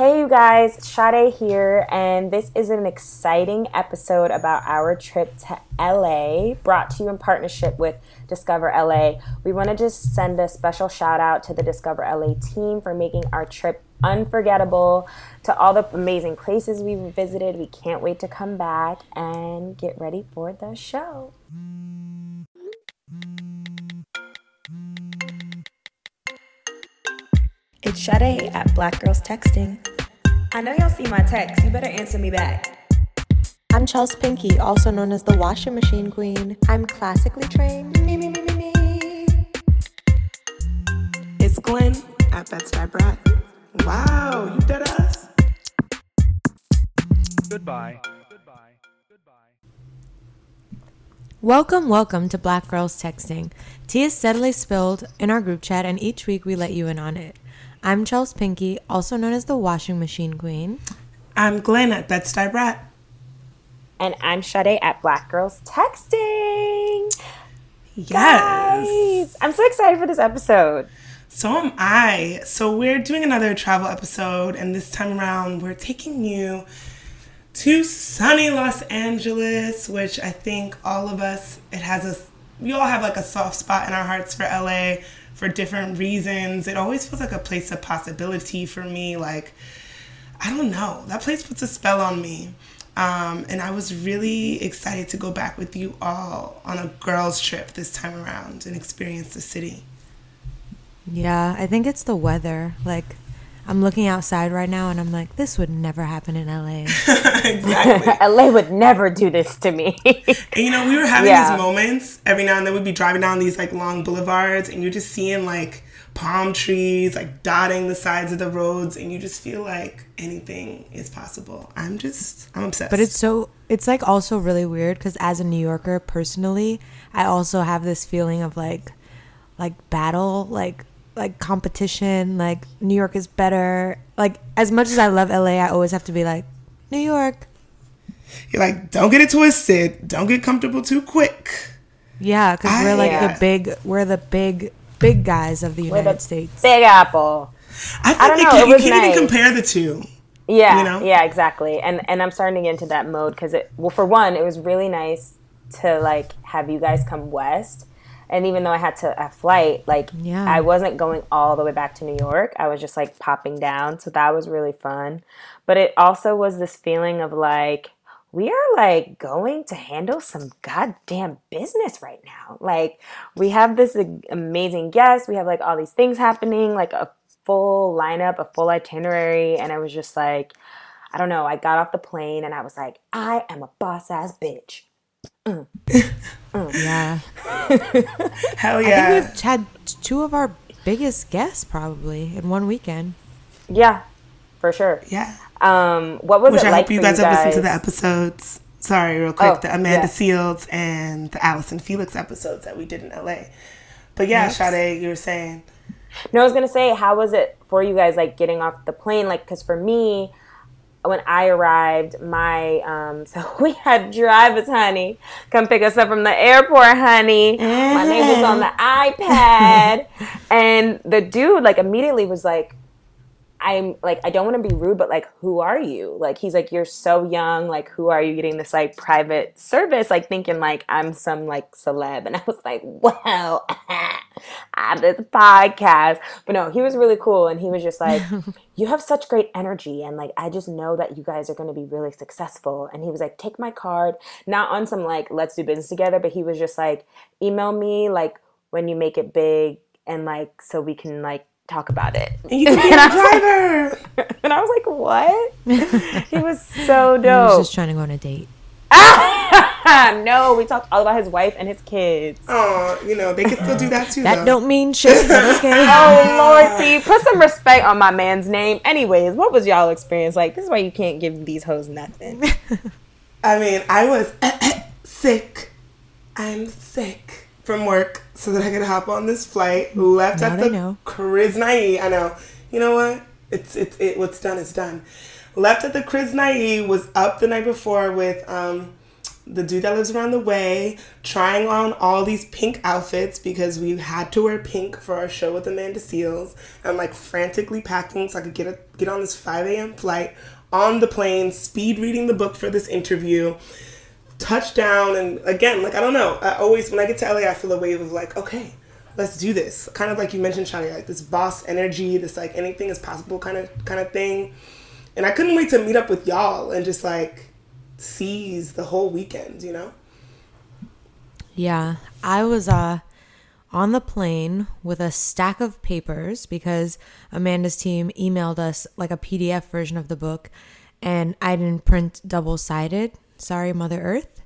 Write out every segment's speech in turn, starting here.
Hey, you guys, Sade here, and this is an exciting episode about our trip to LA, brought to you in partnership with Discover LA. We want to just send a special shout out to the Discover LA team for making our trip unforgettable, to all the amazing places we visited. We can't wait to come back and get ready for the show. It's Sade at Black Girls Texting. I know y'all see my text. You better answer me back. I'm Chels Pinky, also known as the washing machine queen. I'm classically trained. Me, me, me, me, me. It's Glynn at Bed-Stuy Brat. Wow, you did us. Goodbye. Goodbye. Goodbye. Welcome, welcome to Black Girls Texting. Tea is steadily spilled in our group chat, and each week we let you in on it. I'm Chels Pinky, also known as the washing machine queen. I'm Glynn at Bed-Stuy Brat. And I'm Sade at Black Girls Texting. Yes. Guys, I'm so excited for this episode. So am I. So we're doing another travel episode, and this time around we're taking you to sunny Los Angeles, which I think all of us, it has a, we all have like a soft spot in our hearts for LA for different reasons. It always feels like a place of possibility for me. Like, I don't know, that place puts a spell on me. Um, and I was really excited to go back with you all on a girls' trip this time around and experience the city. Yeah, I think it's the weather. Like, I'm looking outside right now and I'm like, this would never happen in LA. exactly. LA would never do this to me. And you know, we were having Yeah. these moments every now and then. We'd be driving down these like long boulevards, and you're just seeing like palm trees like dotting the sides of the roads, and you just feel like anything is possible. I'm just, I'm obsessed. But it's so it's like also really weird because as a New Yorker personally, I also have this feeling of like like battle, like like competition, like New York is better. Like as much as I love LA, I always have to be like New York. you're like, don't get it twisted. Don't get comfortable too quick. Yeah, because we're like I- the big we're the big big guys of the We're United the States. Big Apple. I think I don't you know, can't, it you can't nice. even compare the two. Yeah, You know? yeah, exactly. And and I'm starting to get into that mode because it. Well, for one, it was really nice to like have you guys come west. And even though I had to a flight, like Yeah. I wasn't going all the way back to New York. I was just like popping down, so that was really fun. But it also was this feeling of like we are like going to handle some goddamn business right now. Like we have this amazing guest, we have like all these things happening, like a full lineup, a full itinerary, and I was just like, I don't know. I got off the plane and I was like, I am a boss ass bitch. Yeah, Hell yeah. I think we've had two of our biggest guests probably in one weekend. Yeah, for sure. yeah. Um, what was Which it I like hope you for guys you have listened to the episodes. Sorry, real quick. Oh, the Amanda yeah. Seales and the Allyson Felix episodes that we did in LA. But yeah, Sade, you were saying. No, I was gonna say, how was it for you guys, like getting off the plane? Like, because for me, when I arrived, my um, so we had drivers, honey, come pick us up from the airport, honey. My name was on the iPad, and the dude like immediately was like, I'm like, I don't want to be rude, but like, who are you? Like, he's like, you're so young. Like, who are you getting this like private service? Like, thinking like I'm some like celeb. And I was like, well, I have this podcast. But no, he was really cool. And he was just like, you have such great energy. And like, I just know that you guys are going to be really successful. And he was like, take my card, not on some like, let's do business together, but he was just like, email me like when you make it big and like, so we can like, talk about it. And you can be a driver. And I was like, what? he was so I was dope. just trying to go on a date. no, we talked all about his wife and his kids. Oh, you know, they can still do that too. That though. don't mean shit, but okay. Oh Lord, see, put some respect on my man's name. Anyways, what was y'all experience like? This is why you can't give these hoes nothing. I mean, I was sick. I'm sick from work so that I could hop on this flight. Left Now at the. Kriznai. I know. You know what? It's it's it. What's done is done. Left at the Kriznai. Was up the night before with um the dude that lives around the way, trying on all these pink outfits because we had to wear pink for our show with Amanda Seales. I'm like frantically packing so I could get a, get on this 5 a.m. flight on the plane, speed reading the book for this interview. Touchdown, and again, like I don't know. I always when I get to LA, I feel a wave of like, okay, let's do this. Kind of like you mentioned, Sade, like this boss energy, this like anything is possible kind of kind of thing. And I couldn't wait to meet up with y'all and just like seize the whole weekend, you know? Yeah, I was uh on the plane with a stack of papers because Amanda's team emailed us like a PDF version of the book and I didn't print double sided. Sorry, Mother Earth.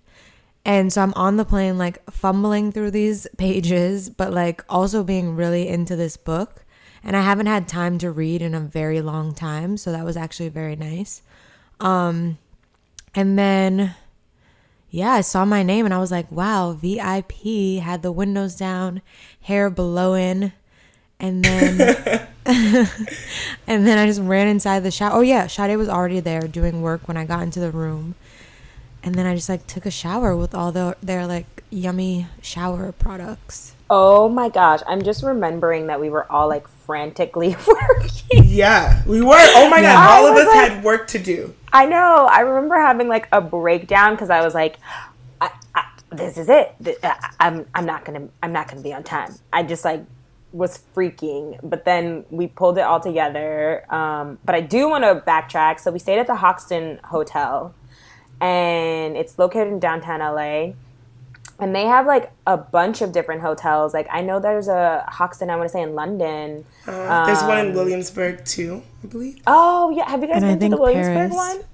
And so I'm on the plane, like fumbling through these pages, but like also being really into this book. And I haven't had time to read in a very long time. So that was actually very nice. Um, and then, yeah, I saw my name and I was like, wow, VIP had the windows down, hair blowing. And then, and then I just ran inside the shower. Oh, yeah, Sade was already there doing work when I got into the room and then I just like took a shower with all the their like yummy shower products. Oh my gosh, I'm just remembering that we were all like frantically working. Yeah, we were. Oh my god, all of us like, had work to do. I know. I remember having like a breakdown because I was like, I, I, "This is it. I'm I'm not gonna I'm not gonna be on time." I just like was freaking, but then we pulled it all together. Um, but I do want to backtrack. So we stayed at the Hoxton Hotel and it's located in downtown LA. And they have like a bunch of different hotels. Like I know there's a Hoxton, I want to say in London. Uh, um, there's one in um, Williamsburg too, I believe. Oh yeah, have you guys and been to the Williamsburg Paris. one?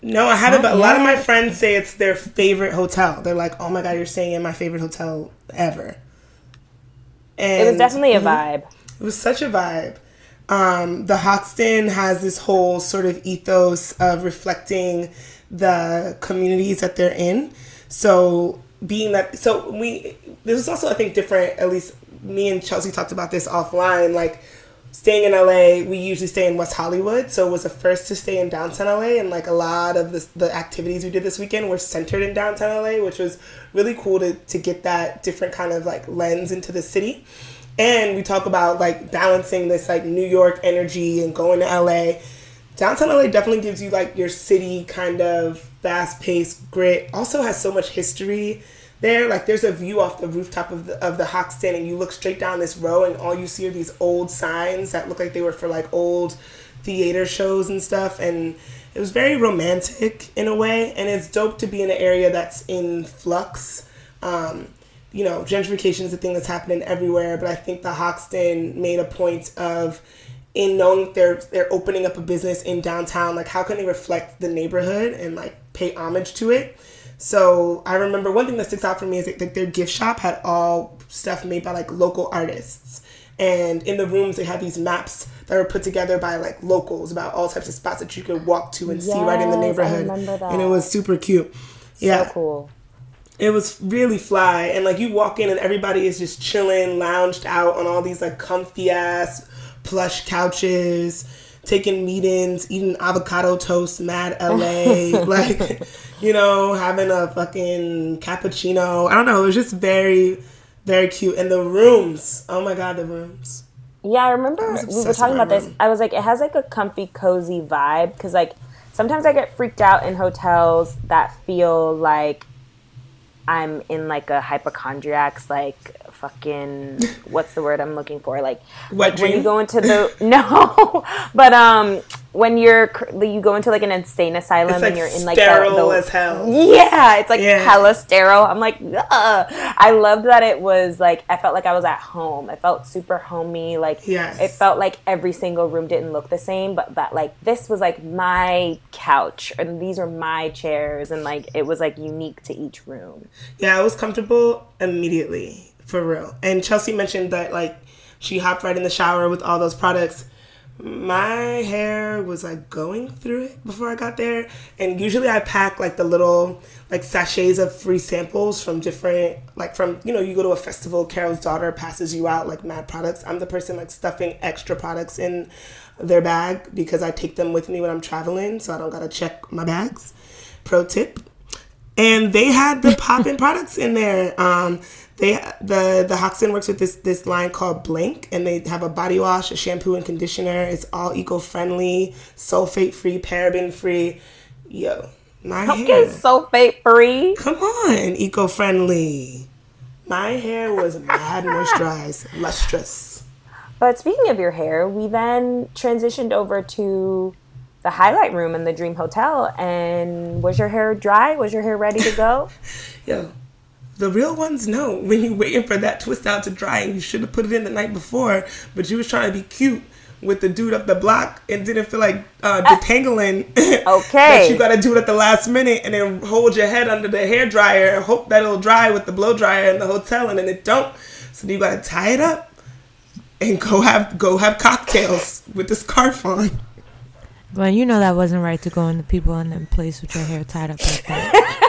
No, I haven't. Not but a lot of my friends say it's their favorite hotel. They're like, "Oh my god, you're staying in my favorite hotel ever." And it was definitely a vibe. It was such a vibe. Um, the Hoxton has this whole sort of ethos of reflecting the communities that they're in. So being that, so we, this is also I think different. At least me and Chelsea talked about this offline. Like staying in LA, we usually stay in West Hollywood, so it was the first to stay in downtown LA, and like a lot of the, the activities we did this weekend were centered in downtown LA, which was really cool to, to get that different kind of like lens into the city. And we talk about like balancing this like New York energy and going to LA downtown LA definitely gives you like your city kind of fast paced grit. Also has so much history there. Like there's a view off the rooftop of the of the Hoxton, and you look straight down this row, and all you see are these old signs that look like they were for like old theater shows and stuff. And it was very romantic in a way, and it's dope to be in an area that's in flux. Um, you know, gentrification is a thing that's happening everywhere, but I think the Hoxton made a point of in knowing they're they're opening up a business in downtown, like how can they reflect the neighborhood and like pay homage to it? So I remember one thing that sticks out for me is that their gift shop had all stuff made by like local artists. And in the rooms, they had these maps that were put together by like locals about all types of spots that you could walk to and yes, see right in the neighborhood. And it was super cute. Yeah. So yeah. cool. It was really fly. And like you walk in and everybody is just chilling, lounged out on all these like comfy ass plush couches, taking meetings, eating avocado toast, mad LA, like, you know, having a fucking cappuccino. I don't know. It was just very, very cute. And the rooms, oh my God, the rooms. Yeah, I remember I we were talking about room. this. I was like, it has like a comfy, cozy vibe because, like, sometimes I get freaked out in hotels that feel like I'm in like a hypochondriac's like fucking what's the word I'm looking for? Like, like when you go into the no, but um, when you're you go into like an insane asylum like and you're in like sterile the, the, as hell. Yeah, it's like yeah. hella sterile. I'm like, Ugh. I loved that it was like I felt like I was at home. I felt super homey. Like, yes. it felt like every single room didn't look the same, but that like this was like my couch and these were my chairs and like it was like unique to each room. Yeah, I was comfortable immediately for real. And Chelsea mentioned that like she hopped right in the shower with all those products. My hair was like going through it before I got there, and usually I pack like the little like sachets of free samples from different like from you know you go to a festival, Carol's daughter passes you out like mad products. I'm the person like stuffing extra products in their bag because I take them with me when I'm traveling, so I don't gotta check my bags. Pro tip and they had the poppin' products in there. Um, they the the Hoxton works with this this line called Blink, and they have a body wash, a shampoo, and conditioner. It's all eco friendly, sulfate free, paraben free. Yo, my hair. Okay, hair. sulfate free. Come on, eco friendly. My hair was mad moisturized, lustrous. But speaking of your hair, we then transitioned over to the highlight room in the Dream Hotel. And was your hair dry? Was your hair ready to go? Yo, the real ones know when you're waiting for that twist out to dry and you should have put it in the night before, but you was trying to be cute with the dude up the block and didn't feel like uh, detangling. that you gotta do it at the last minute and then hold your head under the hair dryer and hope that it'll dry with the blow dryer in the hotel and then it don't. So you gotta tie it up and go have go have cocktails with the scarf on. Well, you know that wasn't right to go in the people in them place with your hair tied up like that.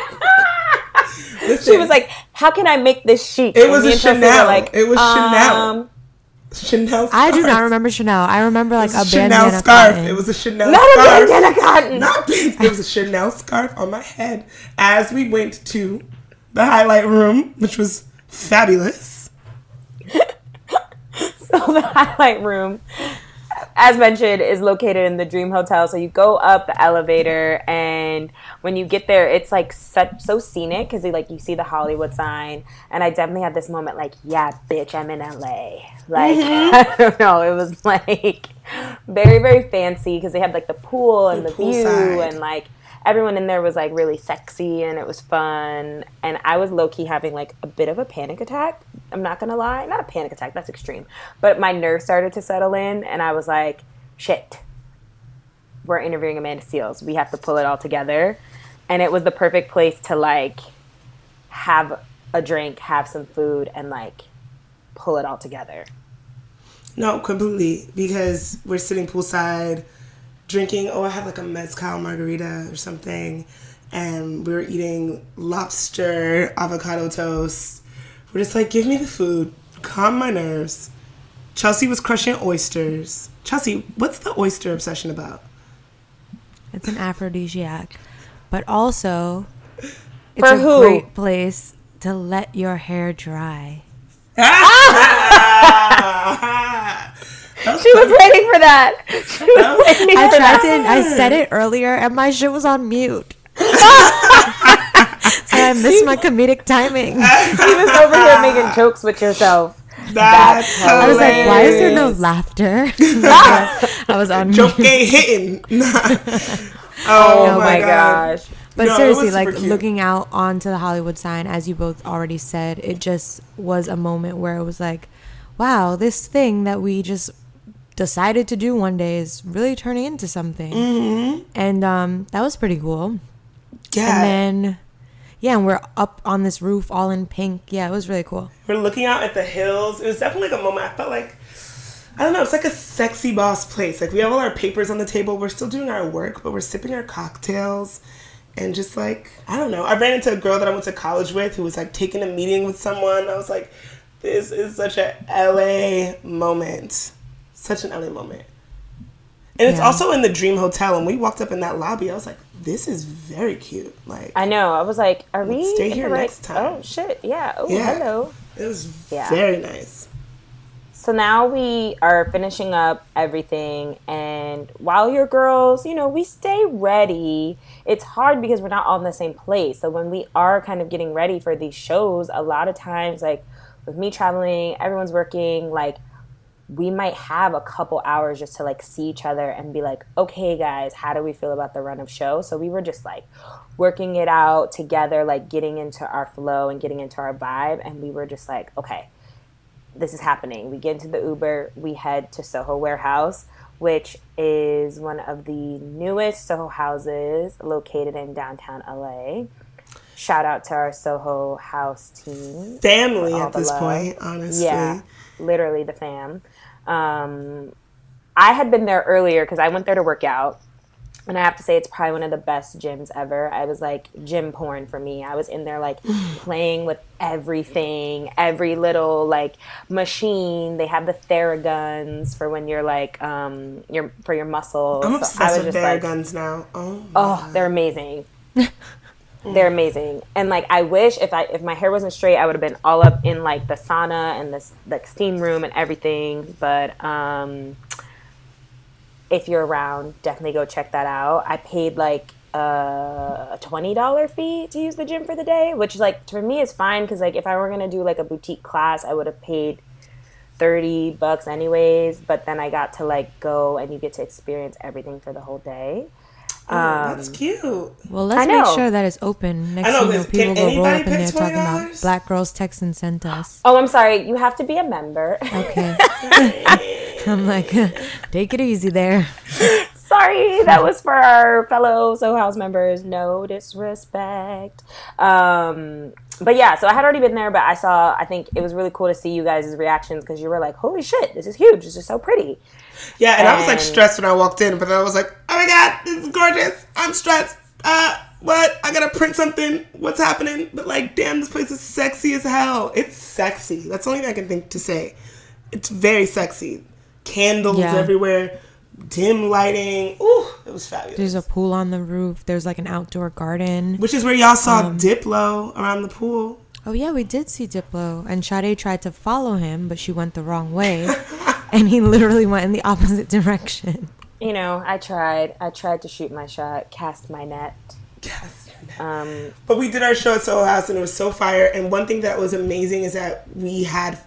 Listen, She was like, "How can I make this chic?" It was a and Chelsea were Chanel. Like, It was Chanel. um, Chanel. I do not remember Chanel. I remember like a a Chanel bandana scarf. cotton. It was a Chanel scarf. Not a bandana cotton. Not ban- it was a Chanel scarf on my head as we went to the highlight room, which was fabulous. So the highlight room, as mentioned, is located in the Dream Hotel. So you go up the elevator, and when you get there, it's like such so scenic because like you see the Hollywood sign, and I definitely had this moment like, yeah, bitch, I'm in LA. Like mm-hmm. I don't know, it was like very very fancy because they had like the pool and The the, view poolside. and like everyone in there was like really sexy and it was fun. And i was low-key having like a bit of a panic attack. I'm not gonna lie. Not a panic attack. That's extreme. But my nerves started to settle in and i was like shit. We're interviewing amanda seales. We have to pull it all together. And it was the perfect place to like have a drink have some food and like pull it all together. No, completely. Because we're sitting poolside, drinking. Oh, I had like a mezcal margarita or something, and we were eating lobster avocado toast. We're just like, give me the food, calm my nerves. Chelsea was crushing oysters. Chelsea, what's the oyster obsession about? It's an aphrodisiac, but also it's For a who? great place to let your hair dry. she was waiting for that she was waiting I for tried that. to. I said it earlier, and my shit was on mute. so I missed my comedic timing. she was over here making jokes with yourself That's I was like, why is there no laughter? I was on Joke mute. ain't hitting. oh, oh my gosh But No, seriously, like cute. looking out onto the Hollywood sign, as you both already said, it just was a moment where it was like, wow, this thing that we just decided to do one day is really turning into something. Mm-hmm. And um, that was pretty cool. Yeah. And then, yeah, and we're up on this roof all in pink. Yeah, it was really cool. We're looking out at the hills. It was definitely like a moment. I felt like, I don't know, it's like a sexy boss place. Like we have all our papers on the table. We're still doing our work, but we're sipping our cocktails. And just like, I don't know. I ran into a girl that I went to college with who was like taking a meeting with someone. I was like, this is such a LA moment. Such an LA moment. And it's Yeah. also in the Dream Hotel. And we walked up in that lobby. I was like, this is very cute. Like, I know. I was like, "Are we stay here right- next time. Oh shit! Yeah. Oh, Yeah. hello. it was Yeah. very nice. So now we are finishing up everything, and while your girls, you know, we stay ready. It's hard because we're not all in the same place. So when we are kind of getting ready for these shows, a lot of times, like with me traveling, everyone's working, like we might have a couple hours just to like see each other and be like, okay, guys, how do we feel about the run of show? So we were just like working it out together, like getting into our flow and getting into our vibe. And we were just like, okay, this is happening. We get into the Uber, we head to Soho Warehouse, which is one of the newest Soho houses located in downtown LA. Shout out to our Soho House team Family at this love. point, honestly. Yeah, literally the fam. Um, I had been there earlier because I went there to work out. And I have to say, it's probably one of the best gyms ever. I was like gym porn for me. I was in there like playing with everything, every little like machine. They have the Theraguns for when you're like um your for your muscles. I'm So obsessed I was with just their like, now. Oh, oh, they're amazing. They're amazing, and like I wish if I if my hair wasn't straight, I would have been all up in like the sauna and this like steam room and everything. But um, if you're around, definitely go check that out. I paid like a twenty dollar fee to use the gym for the day, which like for me is fine because like if I were gonna do like a boutique class, I would have paid 30 bucks anyways but then i got to like go and you get to experience everything for the whole day Oh, that's cute. Well, let's make sure that it's open. Next I know, thing you know, people can will roll anybody up in there pay talking about $20? Black Girls Text and sent us. oh i'm sorry you have to be a member Okay. I'm like, take it easy there. sorry that was for our fellow Soho House members no disrespect um but yeah so i had already been there but i saw i think it was really cool to see you guys' reactions because you were like holy shit this is huge this is so pretty Yeah, and I was like stressed when I walked in, but then I was like, oh my god, this is gorgeous. I'm stressed. Uh, what? I gotta print something. What's happening? But like, damn, this place is sexy as hell. It's sexy. That's the only thing I can think to say. It's very sexy. Candles Yeah. everywhere, dim lighting. Ooh, it was fabulous. There's a pool on the roof. There's like an outdoor garden. Which is where y'all saw Um, Diplo around the pool. Oh yeah, we did see Diplo, and Sade tried to follow him, but she went the wrong way, and he literally went in the opposite direction. you know i tried i tried to shoot my shot cast my net Yes. um But we did our show at Soho House and it was so fire. And one thing that was amazing is that we had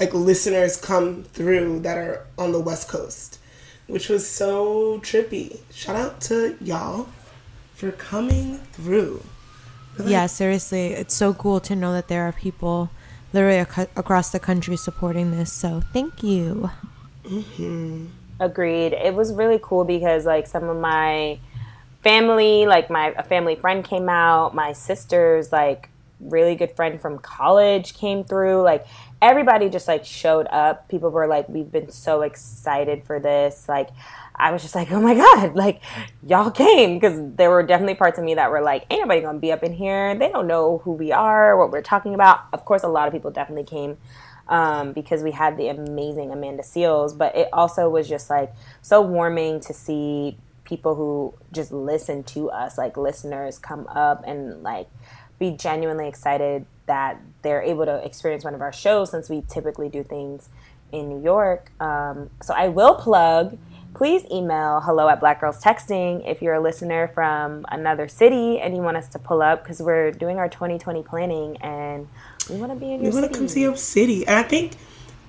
like listeners come through that are on the West Coast, which was so trippy. Shout out to y'all for coming through. Yeah, seriously, it's so cool to know that there are people literally ac- across the country supporting this. So thank you. Mm-hmm. Agreed. It was really cool because like some of my family, like my a family friend came out, my sister's like really good friend from college came through. Like everybody just like showed up. People were like we've been so excited for this. Like I was just like, "Oh my god, like y'all came" because there were definitely parts of me that were like, "Ain't nobody to be up in here. They don't know who we are, what we're talking about." Of course, a lot of people definitely came um, because we had the amazing Amanda Seales, but it also was just like so warming to see people who just listen to us, like listeners come up and like be genuinely excited that they're able to experience one of our shows since we typically do things in New York. Um, so I will plug. Please email hello at Black Girls Texting if you're a listener from another city and you want us to pull up because we're doing our 2020 planning and we want to be in We your want to come to your city. And I think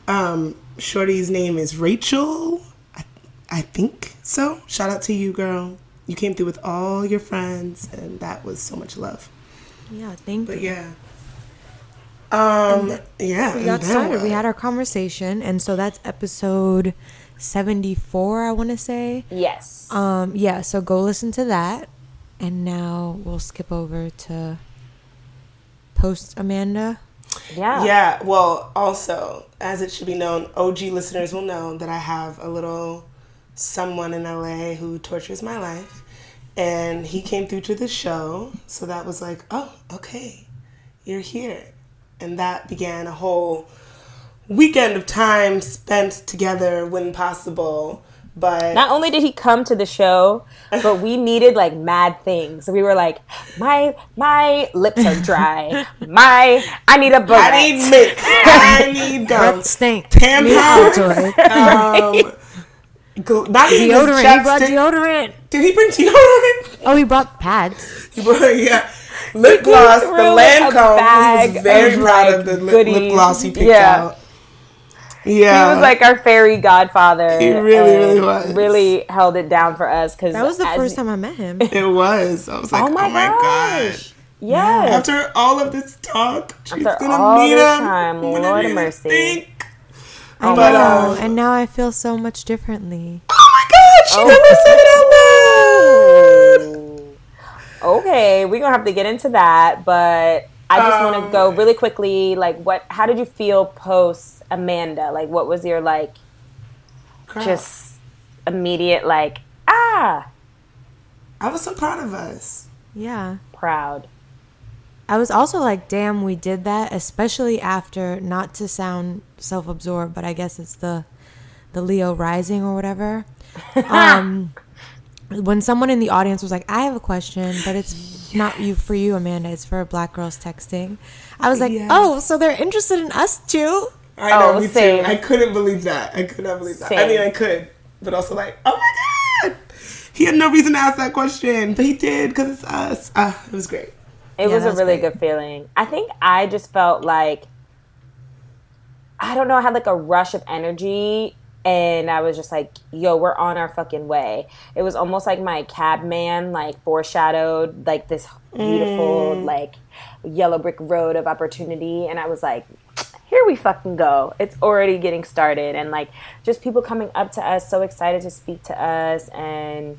um, Shorty's name is Rachel. I, I think so. Shout out to you, girl. You came through with all your friends, and that was so much love. Yeah, thank you. But you. yeah. Um, yeah. We got started. We had our conversation, and so that's episode seventy-four. I want to say. Yes. Um, yeah. So go listen to that, and now we'll skip over to post Amanda. yeah. Yeah, well, also, as it should be known, OG listeners will know that I have a little someone in LA who tortures my life. And he came through to the show. So that was like, oh, okay, you're here. And that began a whole weekend of time spent together when possible. But Not only did he come to the show, but we needed like mad things. We were like, my my lips are dry. My I need a I bullet. need mints. I need Breath gum. stink. Tampons. Altoid. Um, gl- not even Deodorant. He brought deodorant. Did he bring deodorant? Oh, he brought pads. He brought, yeah. Lip gloss, the Lancome. He was very proud like, of the lip, lip gloss he picked Yeah. out. Yeah. He was like our fairy godfather. He really, really was. Really held it down for us because That was the first time I met him. it was. I was like, Oh oh my, my, god. gosh! Yes. After all of this talk, she's After gonna all meet this him. time, Lord meet him. mercy. Think. I But, know, uh, and now I feel so much differently. Oh my god, she Oh. never said it out loud. Okay, we're gonna have to get into that, but I just want Um, to go really quickly. Like, what? How did you feel post Amanda? Like, what was your like Girl, just immediate like ah I was so proud of us. Yeah. proud? I was also like, damn, we did that, especially after not to sound self-absorbed, but I guess it's the the Leo rising or whatever. Um when someone in the audience was like, I have a question, but it's not you for you, Amanda. It's for a Black Girls Texting. I was like, Yes. oh, so they're interested in us too. I know, Oh, me same. too. I couldn't believe that. I could not believe that. I mean, I could, but also like, oh my god, he had no reason to ask that question, but he did because it's us. Uh, it was great. It Yeah, was a that's really great. good feeling. I think I just felt like I don't know, I had like a rush of energy and I was just like, yo, we're on our fucking way. It was almost like my cab man like foreshadowed like this beautiful like yellow brick road of opportunity and I was like here we fucking go. It's already getting started and like just people coming up to us so excited to speak to us and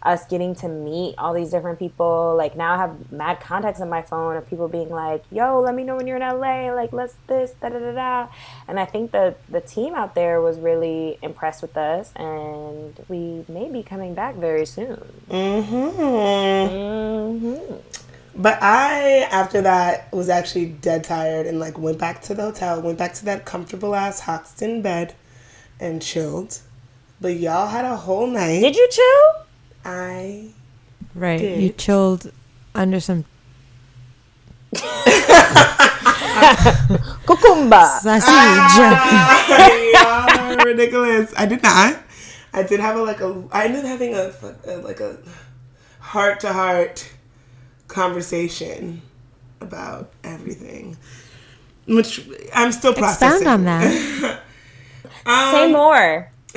us getting to meet all these different people. Like now I have mad contacts on my phone of people being like, "Yo, let me know when you're in LA. Like, let's this da da da da." And I think the the team out there was really impressed with us, and we may be coming back very soon. Mm-hmm. But I, after that, was actually dead tired and like went back to the hotel, went back to that comfortable ass Hoxton bed, and chilled. But y'all had a whole night. Did you chill? I Right. Did. You chilled under some Cucumba. sausage. Ah, y'all are ridiculous. I did not. I did have a like a. I ended up having a, a like a heart to heart conversation about everything, which I'm still processing. Expound on that. Um, Say more.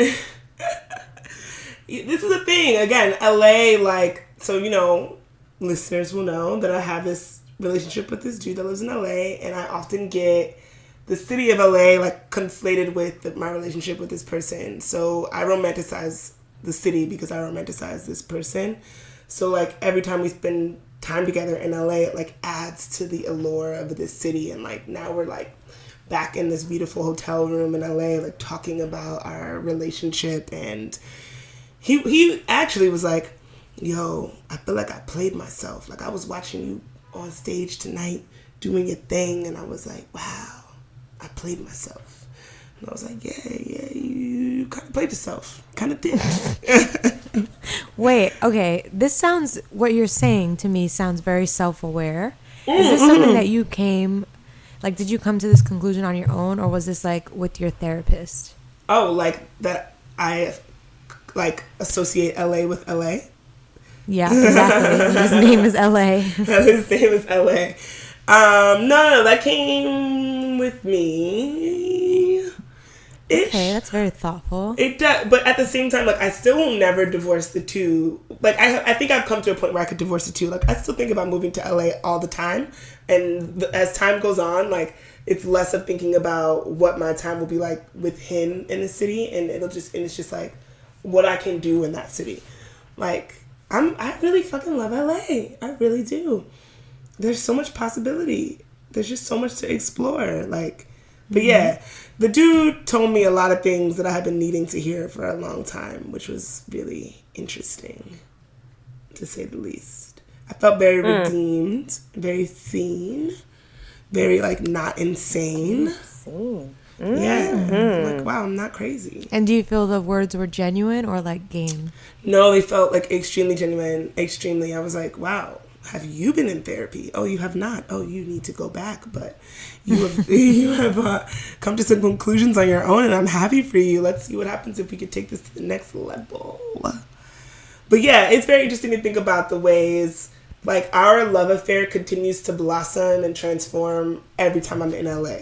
this is the thing again la like so you know listeners will know that i have this relationship with this dude that lives in la and i often get the city of la like conflated with the, my relationship with this person so i romanticize the city because i romanticize this person so like every time we spend time together in la it like adds to the allure of this city and like now we're like back in this beautiful hotel room in LA, like talking about our relationship. And he he actually was like, "Yo, I feel like I played myself. Like I was watching you on stage tonight doing your thing, and I was like, wow, I played myself." And I was like, "Yeah, yeah, you, you kind of played yourself, kind of did." Wait, okay. This sounds what you're saying to me sounds very self-aware. Is this something that you came like did you come to this conclusion on your own or was this like with your therapist? oh, like that I like associate LA with LA. Yeah, exactly. His name is LA. His name is LA. Um, no, no, that came with me. Ish. Okay, that's very thoughtful. It does, but at the same time, like I still will never divorce the two. Like I, I think I've come to a point where I could divorce the two. Like I still think about moving to LA all the time, and as time goes on, like it's less of thinking about what my time will be like with him in the city, and it'll just and it's just like what I can do in that city. Like I'm, I really fucking love LA. I really do. There's so much possibility. There's just so much to explore. Like, but yeah, mm-hmm. The dude told me a lot of things that I had been needing to hear for a long time, which was really interesting, to say the least. I felt very hmm. redeemed, very seen, very like not insane. Seen. Yeah, mm-hmm. like wow, I'm not crazy. And do you feel the words were genuine or like game? No, they felt like extremely genuine. Extremely. I was like, wow, have you been in therapy? Oh, you have not. Oh, you need to go back. But you have you have uh, come to some conclusions on your own, and I'm happy for you. Let's see what happens if we could take this to the next level. But yeah, it's very interesting to think about the ways like our love affair continues to blossom and transform every time I'm in LA.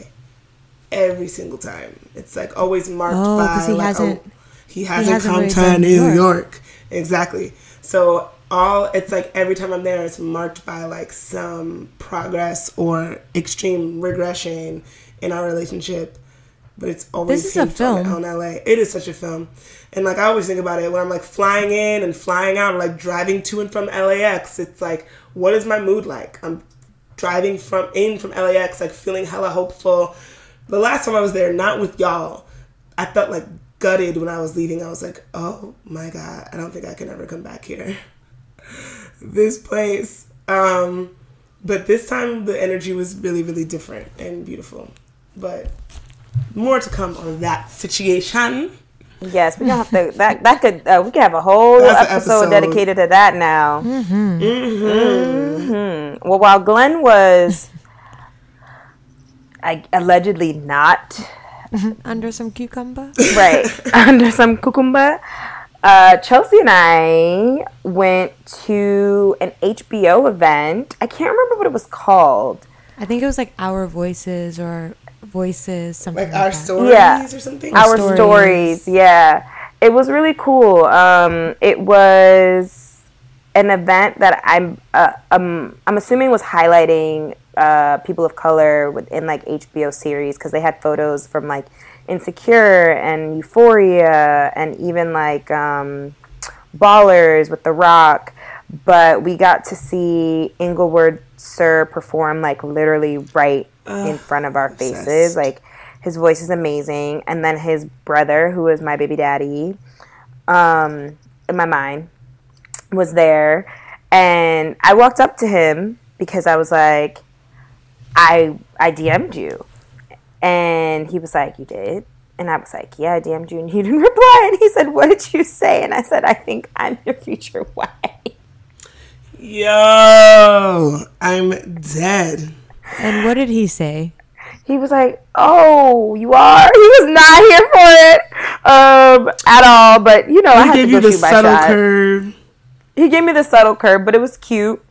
Every single time, it's like always marked by. Oh, by he like hasn't- oh, he hasn't, hasn't come to New New York. York. Exactly. So all it's like every time I'm there, it's marked by like some progress or extreme regression in our relationship. But it's always This is a film. on LA. It is such a film. And like I always think about it when I'm like flying in and flying out, or like driving to and from LAX. It's like, what is my mood like? I'm driving from in from LAX, like feeling hella hopeful. The last time I was there, not with y'all, I felt like gutted when I was leaving. I was like, oh my god, I don't think I can ever come back here. this place. Um, but this time the energy was really, really different and beautiful. But more to come on that situation. Yes, we don't have to. That that could uh, we could have a whole episode, episode. dedicated to that now. Mm-hmm. Well, while Glynn was, I, allegedly not Under some cucumber. right under some cucumber, uh, Chelsea and I went to an HBO event. I can't remember what it was called. I think it was like Our Voices or Voices, something Like like, our that. stories Yeah. or something. our stories. stories. yeah it was really cool um it was an event that i'm uh, um i'm assuming was highlighting uh people of color within like hbo series because they had photos from like insecure and euphoria and even like um ballers with the rock but we got to see inglewood sir perform like literally right in front of our faces obsessed. like his voice is amazing and then his brother who is my baby daddy um in my mind was there and i walked up to him because i was like i i dm'd you and he was like you did and i was like yeah i dm'd you and he didn't reply and he said what did you say and i said i think i'm your future wife Yo, I'm dead. And what did he say? he was like, "Oh, you are." He was not here for it um, at all. But you know, I had gave to you the subtle shot. curve. He gave me the subtle curve, but it was cute.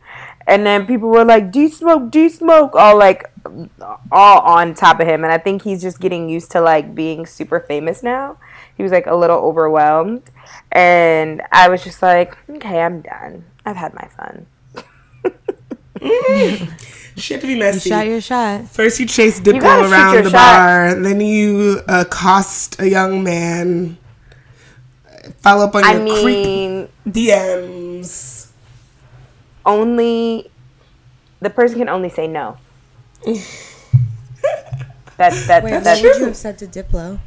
And then people were like, "D smoke, D smoke," all like, all on top of him. And I think he's just getting used to like being super famous now. He was like a little overwhelmed, and I was just like, "Okay, I'm done. I've had my fun." She had to be You messy. shot your shot. First, you chase Diplo shoot your around the shot. bar. Then you uh, accost a young man. Follow up on I your creep DMs. Only the person can only say no. That's that, Wait, that's what would you have said to Diplo?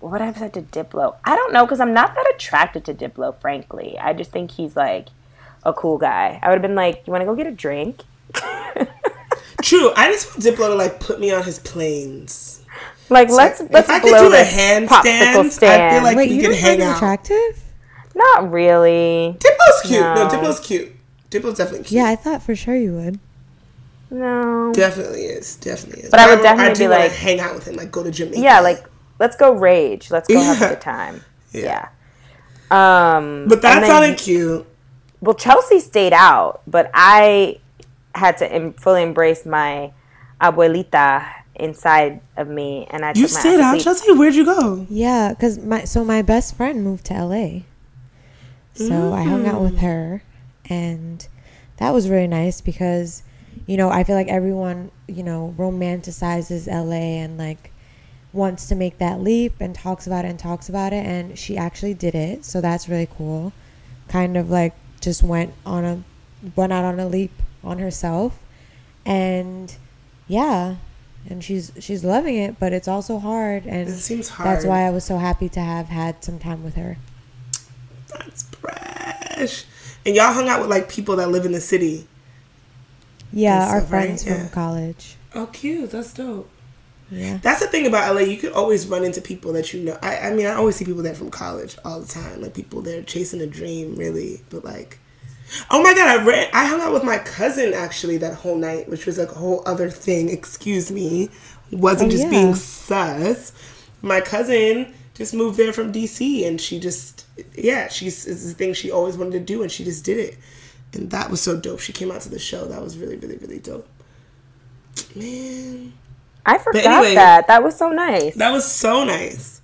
what would I have said to Diplo? I don't know because I'm not that attracted to Diplo. Frankly, I just think he's like a cool guy. I would have been like, "You want to go get a drink?" True. I just want Diplo to like put me on his planes. Like, let's if let's I could blow do a this handstand, popsicle I feel like- Wait, we you could hang out. attractive? not really. Diplo's cute. No, No. Diplo's cute. Diplo's definitely cute. Yeah, I thought for sure you would. No. Definitely is. Definitely is. But I would I definitely do be like- hang out with him, like go to Jamaica. Yeah, like let's go rage. Let's go have a good time. Yeah. Yeah. Um. But that sounded cute. well chelsea stayed out but i had to em- fully embrace my abuelita inside of me and i You took my stayed out, sleep. Chelsea. Where'd you go? Yeah, because my so my best friend moved to LA, so I hung out with her, and that was really nice because, you know, I feel like everyone you know romanticizes LA and like wants to make that leap and talks about it and talks about it, and she actually did it, so that's really cool. Kind of like just went on a went out on a leap on herself, and yeah. And she's she's loving it, but it's also hard, and It seems hard. that's why I was so happy to have had some time with her. That's fresh. And y'all hung out with like people that live in the city. Yeah, And our stuff, right? friends Yeah. from college. Oh, cute. That's dope. Yeah. That's the thing about LA. You could always run into people that you know. I, I mean, I always see people there from college all the time. Like people there chasing a dream, really. But like, oh my god, I ran. I hung out with my cousin actually that whole night, which was like a whole other thing. Excuse me, wasn't Oh, just yeah. being sus. My cousin just moved there from DC, and she just yeah, she's it's the thing she always wanted to do, and she just did it, and that was so dope. She came out to the show. That was really, really, really dope. Man. i forgot anyway- that that was so nice That was so nice.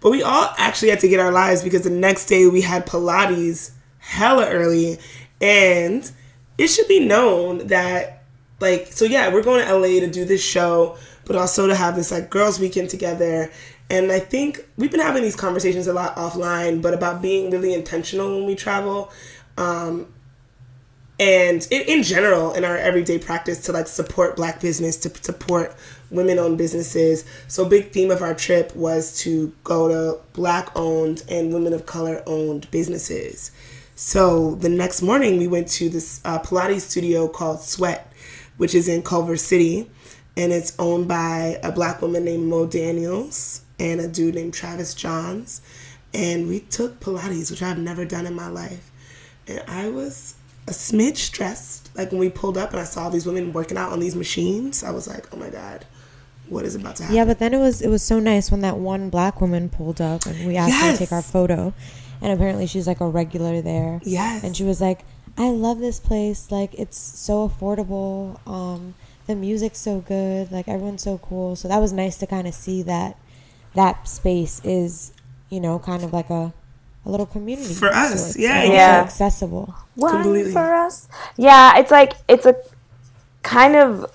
But we all actually had to get our lives because the next day we had Pilates hella early. And it should be known that, like, so yeah, we're going to LA to do this show, but also to have this, like, girls' weekend together. And I think we've been having these conversations a lot offline, but about being really intentional when we travel. Um, and in, in general in our everyday practice to like support black business to support women owned businesses so a big theme of our trip was to go to black owned and women of color owned businesses so the next morning we went to this uh, pilates studio called sweat which is in culver city and it's owned by a black woman named mo daniels and a dude named Travis Johns, and we took Pilates, which I've never done in my life, and I was a smidge stressed. Like when we pulled up and I saw these women working out on these machines, I was like, oh my god, what is about to happen? Yeah, but then it was it was so nice when that one black woman pulled up and we asked her to take our photo, and apparently she's like a regular there. Yes. and she was like, "I love this place. Like it's so affordable. Um, the music's so good. Like everyone's so cool." So that was nice to kind of see that that space is, you know, kind of like a a little community For us, sorts, yeah, and also yeah. accessible. One Completely. for us. Yeah, it's like it's a kind of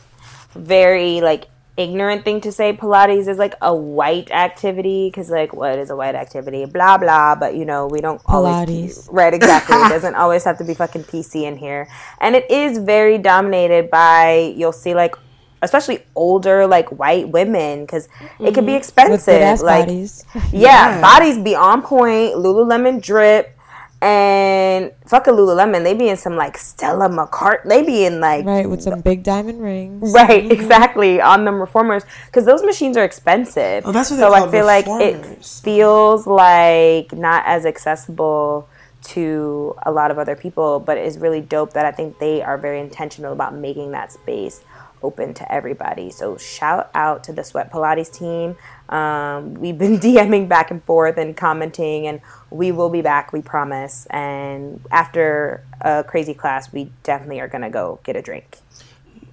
very like ignorant thing to say Pilates is like a white activity because like what is a white activity? Blah blah. But you know we don't always right exactly. it doesn't always have to be fucking PC in here, and it is very dominated by you'll see like. Especially older, like white women, because it can be mm-hmm. expensive. good like, bodies. yeah, bodies be on point. Lululemon drip and fuck a Lululemon. They be in some like Stella mccartney They be in like right, with some big diamond rings. right, mm-hmm. exactly on them reformers because those machines are expensive. Oh, that's what so they're I called, feel like it feels like not as accessible to a lot of other people, but it's really dope that I think they are very intentional about making that space open to everybody. So shout out to the Sweat Pilates team. Um, we've been DMing back and forth and commenting, and we will be back, we promise. And after a crazy class, we definitely are gonna go get a drink.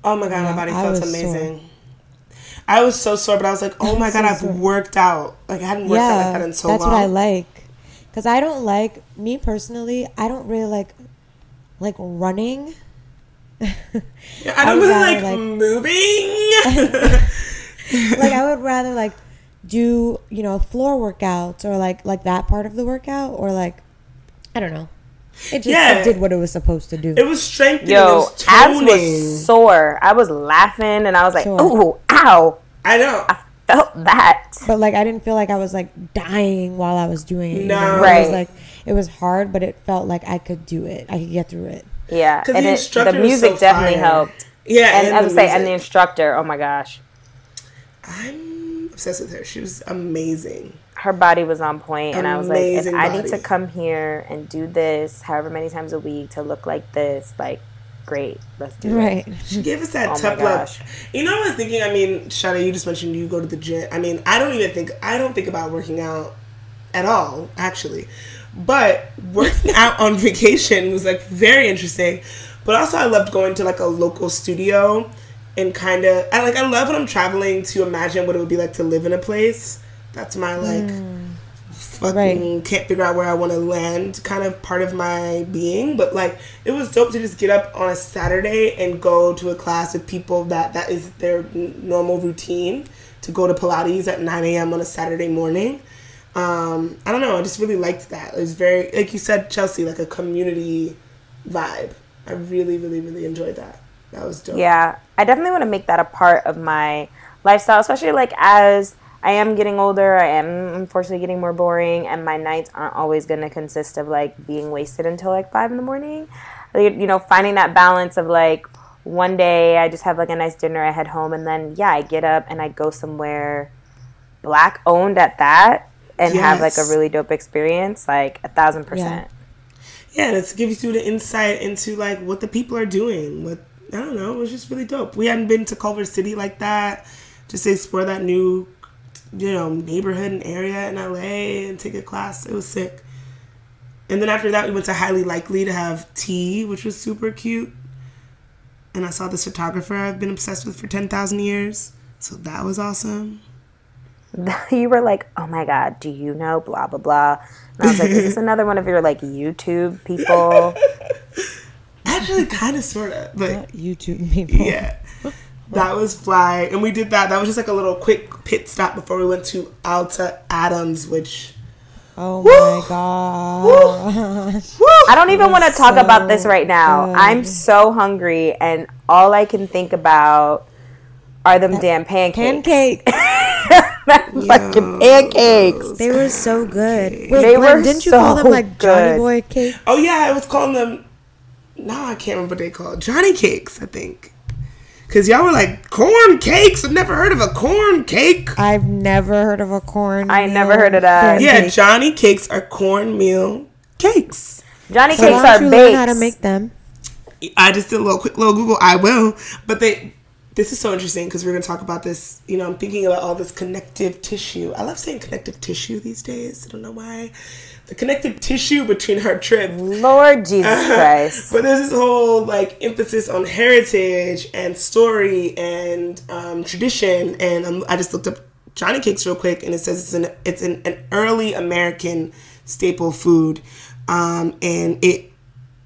Oh my god, my body I felt was amazing. I was so sore, but I was like, oh my god, I've sore. worked out. Like I hadn't worked out like that in so that's long. what I like. Cause I don't like me personally. I don't really like like running. Yeah, I don't would really like, like- moving. like I would rather like do you know floor workouts or like like that part of the workout or like I don't know. It just Yeah. it did what it was supposed to do. it was strengthening. it Yo, was abs was sore. I was laughing and I was like, Sore. "Ooh, ow!" I know. I felt that. but like I didn't feel like I was like dying while I was doing it. you No. know? It Right. was like it was hard, but it felt like I could do it. I could get through it. Yeah, 'Cause and the it, instructor the was music so definitely fire. helped. Yeah, And, and, I would say, and the instructor, oh my gosh, I'm obsessed with her. She was amazing. her body was on point, and I was like, if Amazing I need to come here and do this, however many times a week, to look like this, like, great, let's do it. Right. She gave us that Oh tough love. You know, what I was thinking. I mean, Sade, you just mentioned you go to the gym. I mean, I don't even think I don't think about working out at all, actually. But working out on vacation was like very interesting. But also, I loved going to like a local studio and kind of. I like. I love when I'm traveling to imagine what it would be like to live in a place. That's my like. Hmm. Fucking Right. can't figure out where I want to land, kind of part of my being. But like, it was dope to just get up on a Saturday and go to a class with people that that is their normal routine to go to Pilates at 9 a.m. on a Saturday morning. Um, I don't know. I just really liked that. It was very, like you said, Chelsea, like a community vibe. I really, really, really enjoyed that. That was dope. Yeah, I definitely want to make that a part of my lifestyle, especially like as I am getting older, I am unfortunately getting more boring, and my nights aren't always going to consist of like being wasted until like five in the morning. You know, finding that balance of like one day I just have like a nice dinner, I head home, and then yeah, I get up and I go somewhere black owned at that and have like a really dope experience, like a thousand percent. Yeah, and to give you the insight into like what the people are doing. What I don't know, it was just really dope. We hadn't been to Culver City like that, just to explore that new, you know, neighborhood and area in LA and take a class. It was sick. And then after that, we went to Highly Likely to have tea, which was super cute. And I saw this photographer I've been obsessed with for ten thousand years, so that was awesome. you were like, "Oh my god, do you know blah blah blah?" And I was like, "Is this another one of your like YouTube people?" Actually, kind of, sort of, but YouTube people. yeah that was fly and we did that that was just like a little quick pit stop before we went to alta adams which Oh my god. I don't even want to talk about this right now. I'm so hungry, and all I can think about are them damn pancakes. Pancake. fucking pancakes. They were so good. Wait, They Glynn, were didn't you call them like Johnny good. Boy cakes? oh yeah i was calling them no i can't remember what they called johnny cakes i think Because y'all were like, corn cakes? I've never heard of a corn cake. I've never heard of a corn. I never heard of that. Yeah, cake. Johnny cakes are cornmeal cakes. Johnny So cakes why are don't you baked. learn how to make them? I just did a little quick little Google. I will, but they. This is so interesting because we're going to talk about this. You know, I'm thinking about all this connective tissue. I love saying connective tissue these days. I don't know why. The connective tissue between her trip. Lord Jesus Christ. But there's this whole like emphasis on heritage and story and um, tradition. And um, I just looked up Johnny Cakes real quick, and it says it's an it's an, an early American staple food, um, and it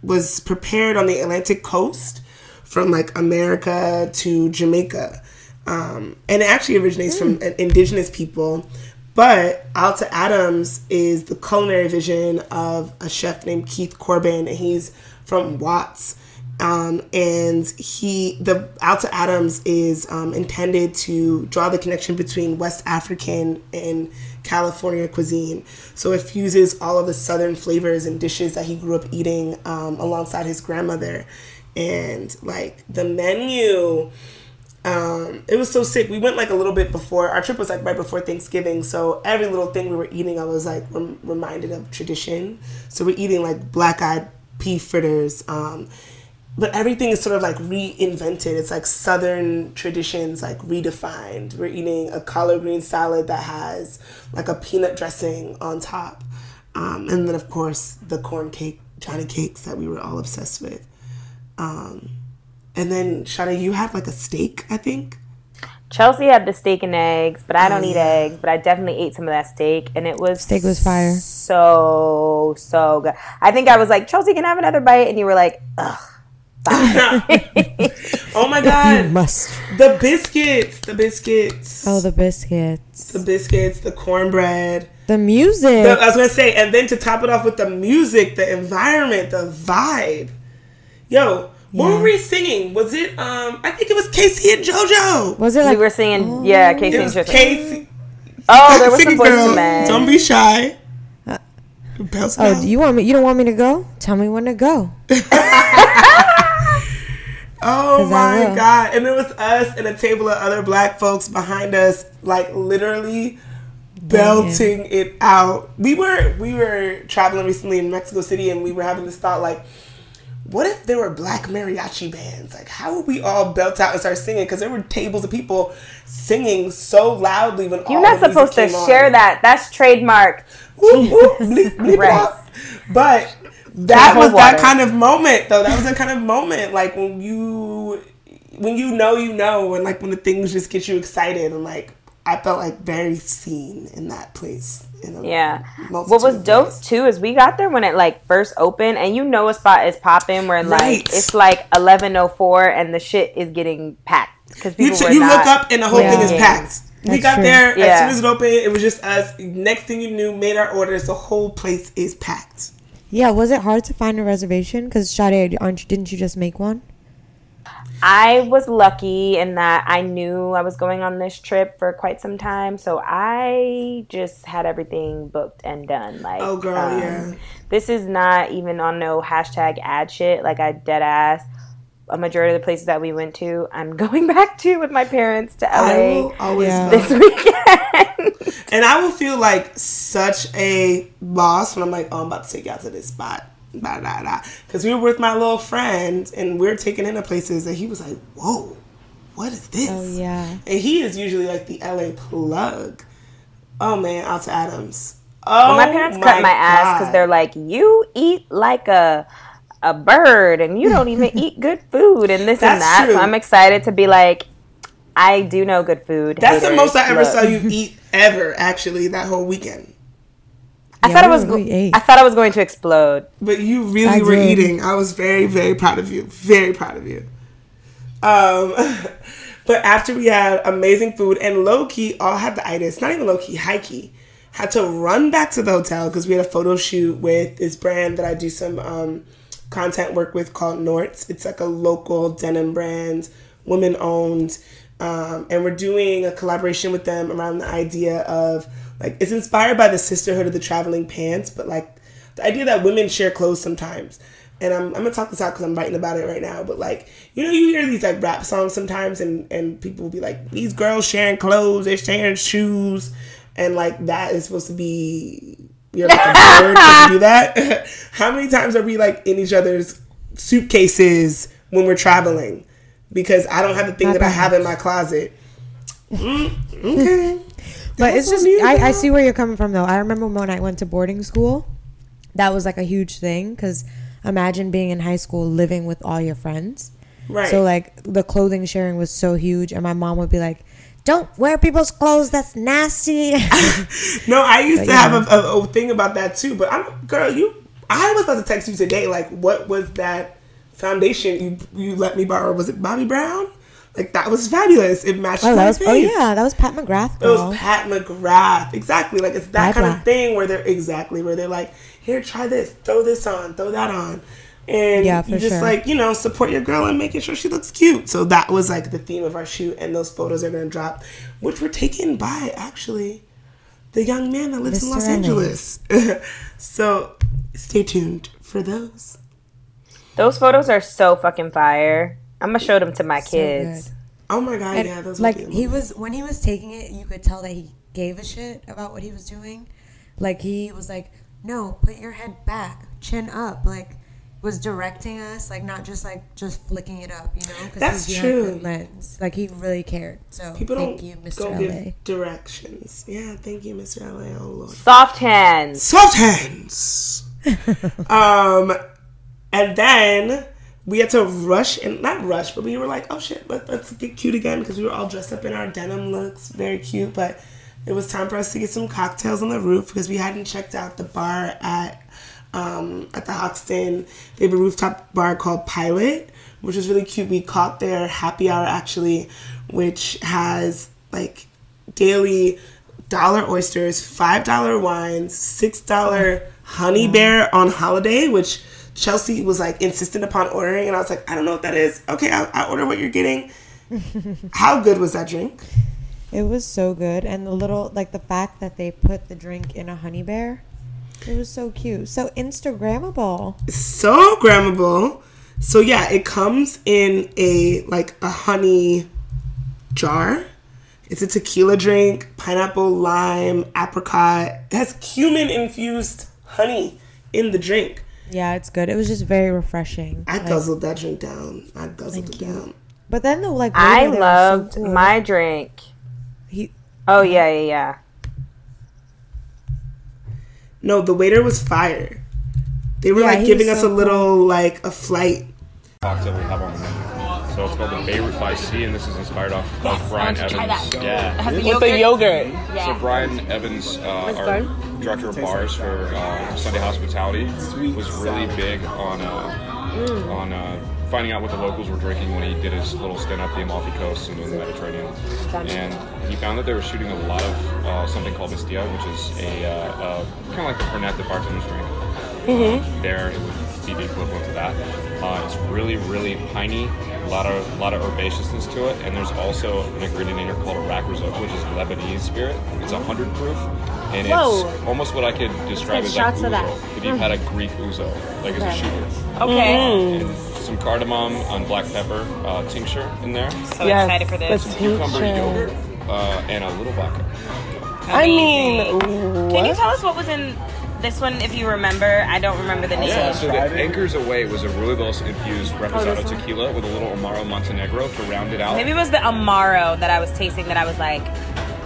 was prepared on the Atlantic coast from like America to Jamaica. Um, and it actually originates from an indigenous people. But Alta Adams is the culinary vision of a chef named Keith Corbin, and he's from Watts. Um, and he, the Alta Adams is um, intended to draw the connection between West African and California cuisine. So it fuses all of the southern flavors and dishes that he grew up eating um, alongside his grandmother. And like the menu, um, it was so sick. We went like a little bit before our trip was like right before Thanksgiving, so every little thing we were eating, I was like rem- reminded of tradition. So we're eating like black eyed pea fritters, um, but everything is sort of like reinvented. It's like Southern traditions like redefined. We're eating a collard green salad that has like a peanut dressing on top, um, and then of course the corn cake, Johnny cakes that we were all obsessed with. Um, and then Sade, you had like a steak, I think. Chelsea had the steak and eggs, but I don't Oh, eat yeah. eggs. But I definitely ate some of that steak, and it was Steak was fire. So so good. I think I was like, Chelsea, can I have another bite? And you were like, Ugh. Oh my You god, must. the biscuits, the biscuits, Oh, the biscuits. the biscuits, the cornbread. The music. The- I was gonna say, and then to top it off with the music, the environment, the vibe. Yo, what were we singing? Was it? Um, I think it was K-Ci and JoJo. was it like we were singing, yeah, Casey It and was Tristan. Casey. Oh, there was Sing some it, voices girl. in men. Don't be shy. Bell Oh, do you want me? You don't want me to go? Tell me when to go. oh my god! And it was us and a table of other black folks behind us, like literally belting it out. We were we were traveling recently in Mexico City, and we were having this thought like, what if there were black mariachi bands? Like, how would we all belt out and start singing? Because there were tables of people singing so loudly when You're not supposed to on. share that. That's trademark. Whoop, whoop, bleep, bleep But that was more that kind of moment, though. That was that kind of moment, like when you, when you know, you know, and like when the things just get you excited, and like I felt like very seen in that place. In a Yeah. What was dope ways. too is we got there when it like first opened, and you know a spot is popping where like Right. it's like eleven oh four, and the shit is getting packed because You, t- were you not. look up and the whole thing is Yeah. packed. we got true. there as soon as it opened. It was just us. Next thing you knew, made our orders. The whole place is packed. Yeah, was it hard to find a reservation? Because Sade, aren't you? Didn't you just make one? I was lucky in that I knew I was going on this trip for quite some time, so I just had everything booked and done. Like, Oh, girl, um, yeah. This is not even on no hashtag ad shit. Like I dead ass. A majority of the places that we went to, I'm going back to with my parents to LA will always Yeah. go. this weekend. And I will feel like such a loss when I'm like, oh, I'm about to take you out to this spot. Blah, blah, blah. Because we were with my little friend and we are taking into places and he was like, whoa, what is this? Oh yeah. And he is usually like the LA plug. Oh man, Alta Adams. Oh, my parents cut my ass because they're like, you eat like a a bird and you don't even eat good food and this and that. true. So I'm excited to be like, I do know good food. That's the most I ever Look. saw you eat ever, actually, that whole weekend. I Yeah, thought I we- was. go- ate. I thought I was going to explode. But you really I were did. eating. I was very, very proud of you. Very proud of you. Um, but after we had amazing food and low key, all had the itis, not even low key, high key, had to run back to the hotel because we had a photo shoot with this brand that I do some um, content work with called Norts. It's like a local denim brand, women owned. Um, and we're doing a collaboration with them around the idea of like it's inspired by the sisterhood of the traveling pants, but like the idea that women share clothes sometimes. and I'm, I'm gonna talk this out because I'm writing about it right now. But like, you know, you hear these like rap songs sometimes, and and people will be like, these girls sharing clothes, they're sharing shoes, and like that is supposed to be you're like a bird to do that. How many times are we like in each other's suitcases when we're traveling? Because I don't have the thing that I have in my closet. Mm, okay. But it's just I, I see where you're coming from though. I remember when I went to boarding school, that was like a huge thing because imagine being in high school living with all your friends. Right. So like the clothing sharing was so huge, and my mom would be like, "Don't wear people's clothes. That's nasty." No, I used to But, have a, a, a thing about that too. But I'm girl, you. I was about to text you today. Like, what was that foundation you you let me borrow? Was it Bobbi Brown? Like that was fabulous. It matched oh, my was, oh, face. oh yeah, that was Pat McGrath. It was Pat McGrath. Exactly. Like it's that Bye kind bye. of thing where they're exactly where they're like, here, try this, throw this on, throw that on. And Yeah, for you just sure. like, you know, support your girl and making sure she looks cute. So that was like the theme of our shoot and those photos are gonna drop, which were taken by actually the young man that lives in Los Angeles. so stay tuned for those. Those photos are so fucking fire. I'm gonna show them to my So kids. good. Oh my god, And, yeah, those like he was when he was taking it, you could tell that he gave a shit about what he was doing. Like he was like, "No, put your head back, chin up." Like was directing us, like not just like just flicking it up, you know? Because That's he's true. lens. Like he really cared. So People thank don't you, Mr. go LA. give directions. Yeah, thank you, Mr. LA. Oh lord. Soft hands. soft hands. um, and then we had to rush and not rush, but we were like, oh shit, let, let's get cute again because we were all dressed up in our denim looks, very cute. But it was time for us to get some cocktails on the roof because we hadn't checked out the bar at um, at the Hoxton. They have a rooftop bar called Pilot, which was really cute. We caught their happy hour actually, which has like daily dollar oysters, five dollar wines, six dollar honey bear on holiday, which Chelsea was like insistent upon ordering, and I was like, I don't know what that is. Okay, I'll, I'll order what you're getting. How good was that drink? It was so good, and the little like the fact that they put the drink in a honey bear. It was so cute, so Instagrammable. so grammable. So yeah, it comes in a like a honey jar. It's a tequila drink, pineapple, lime, apricot. It has cumin infused honey in the drink. Yeah, it's good. It was just very refreshing. I Like, guzzled that drink down. I guzzled it down. But then the like I waiter there was so loved cool. my drink. He, Oh yeah, yeah, yeah. No, the waiter was fire. They were Yeah, like giving was us so a little like a flight. cocktail we have on the menu. So it's called the Beirut by Sea, and this is inspired off of Brian why don't Evans. try that? Yeah. With the yogurt. So Brian Evans, uh, our director of bars for uh, Sunday Hospitality, was really big on uh, on uh, finding out what the locals were drinking when he did his little stint up the Amalfi Coast and in the Mediterranean. And he found that they were shooting a lot of uh, something called Mastiha, which is a uh, uh, kind of like the Fernet that bartenders drink. Uh, there, it would be the equivalent to that. Uh, it's really, really piney, a lot of a lot of herbaceousness to it, and there's also an ingredient in here called a rak risotto, which is Lebanese spirit. It's a hundred proof, and Whoa. it's almost what I could describe as like shots of that. ouzo. If you've had a Greek ouzo, like as a shooter, Okay. and some cardamom on black pepper uh, tincture in there, So excited for this. some cucumber yogurt, uh, and a little vodka. I mean, Can you tell us what was in this one if you remember? I don't remember the name. Yeah, so the Anchors Away was a really infused reposado tequila with a little Amaro Montenegro to round it out. Maybe it was the Amaro that I was tasting that I was like,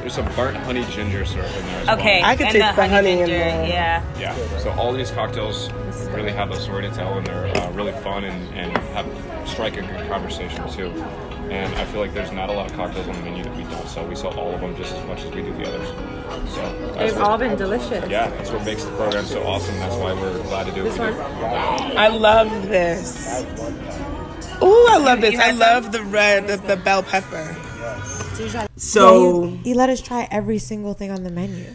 There's some burnt honey ginger syrup in there as okay. well. I could and taste the honey in ginger, there. Yeah. Yeah, so all these cocktails really have a story to tell and they're uh, really fun and, and have strike a good conversation too. And I feel like there's not a lot of cocktails on the menu that we don't sell. We sell all of them just as much as we do the others. So They've what- all been delicious. Yeah, that's what makes the program so awesome. That's why we're glad to do This what we one? do. I love this. Oh, I love this. I love the red, the, the bell pepper. So, yeah, he, he let us try every single thing on the menu.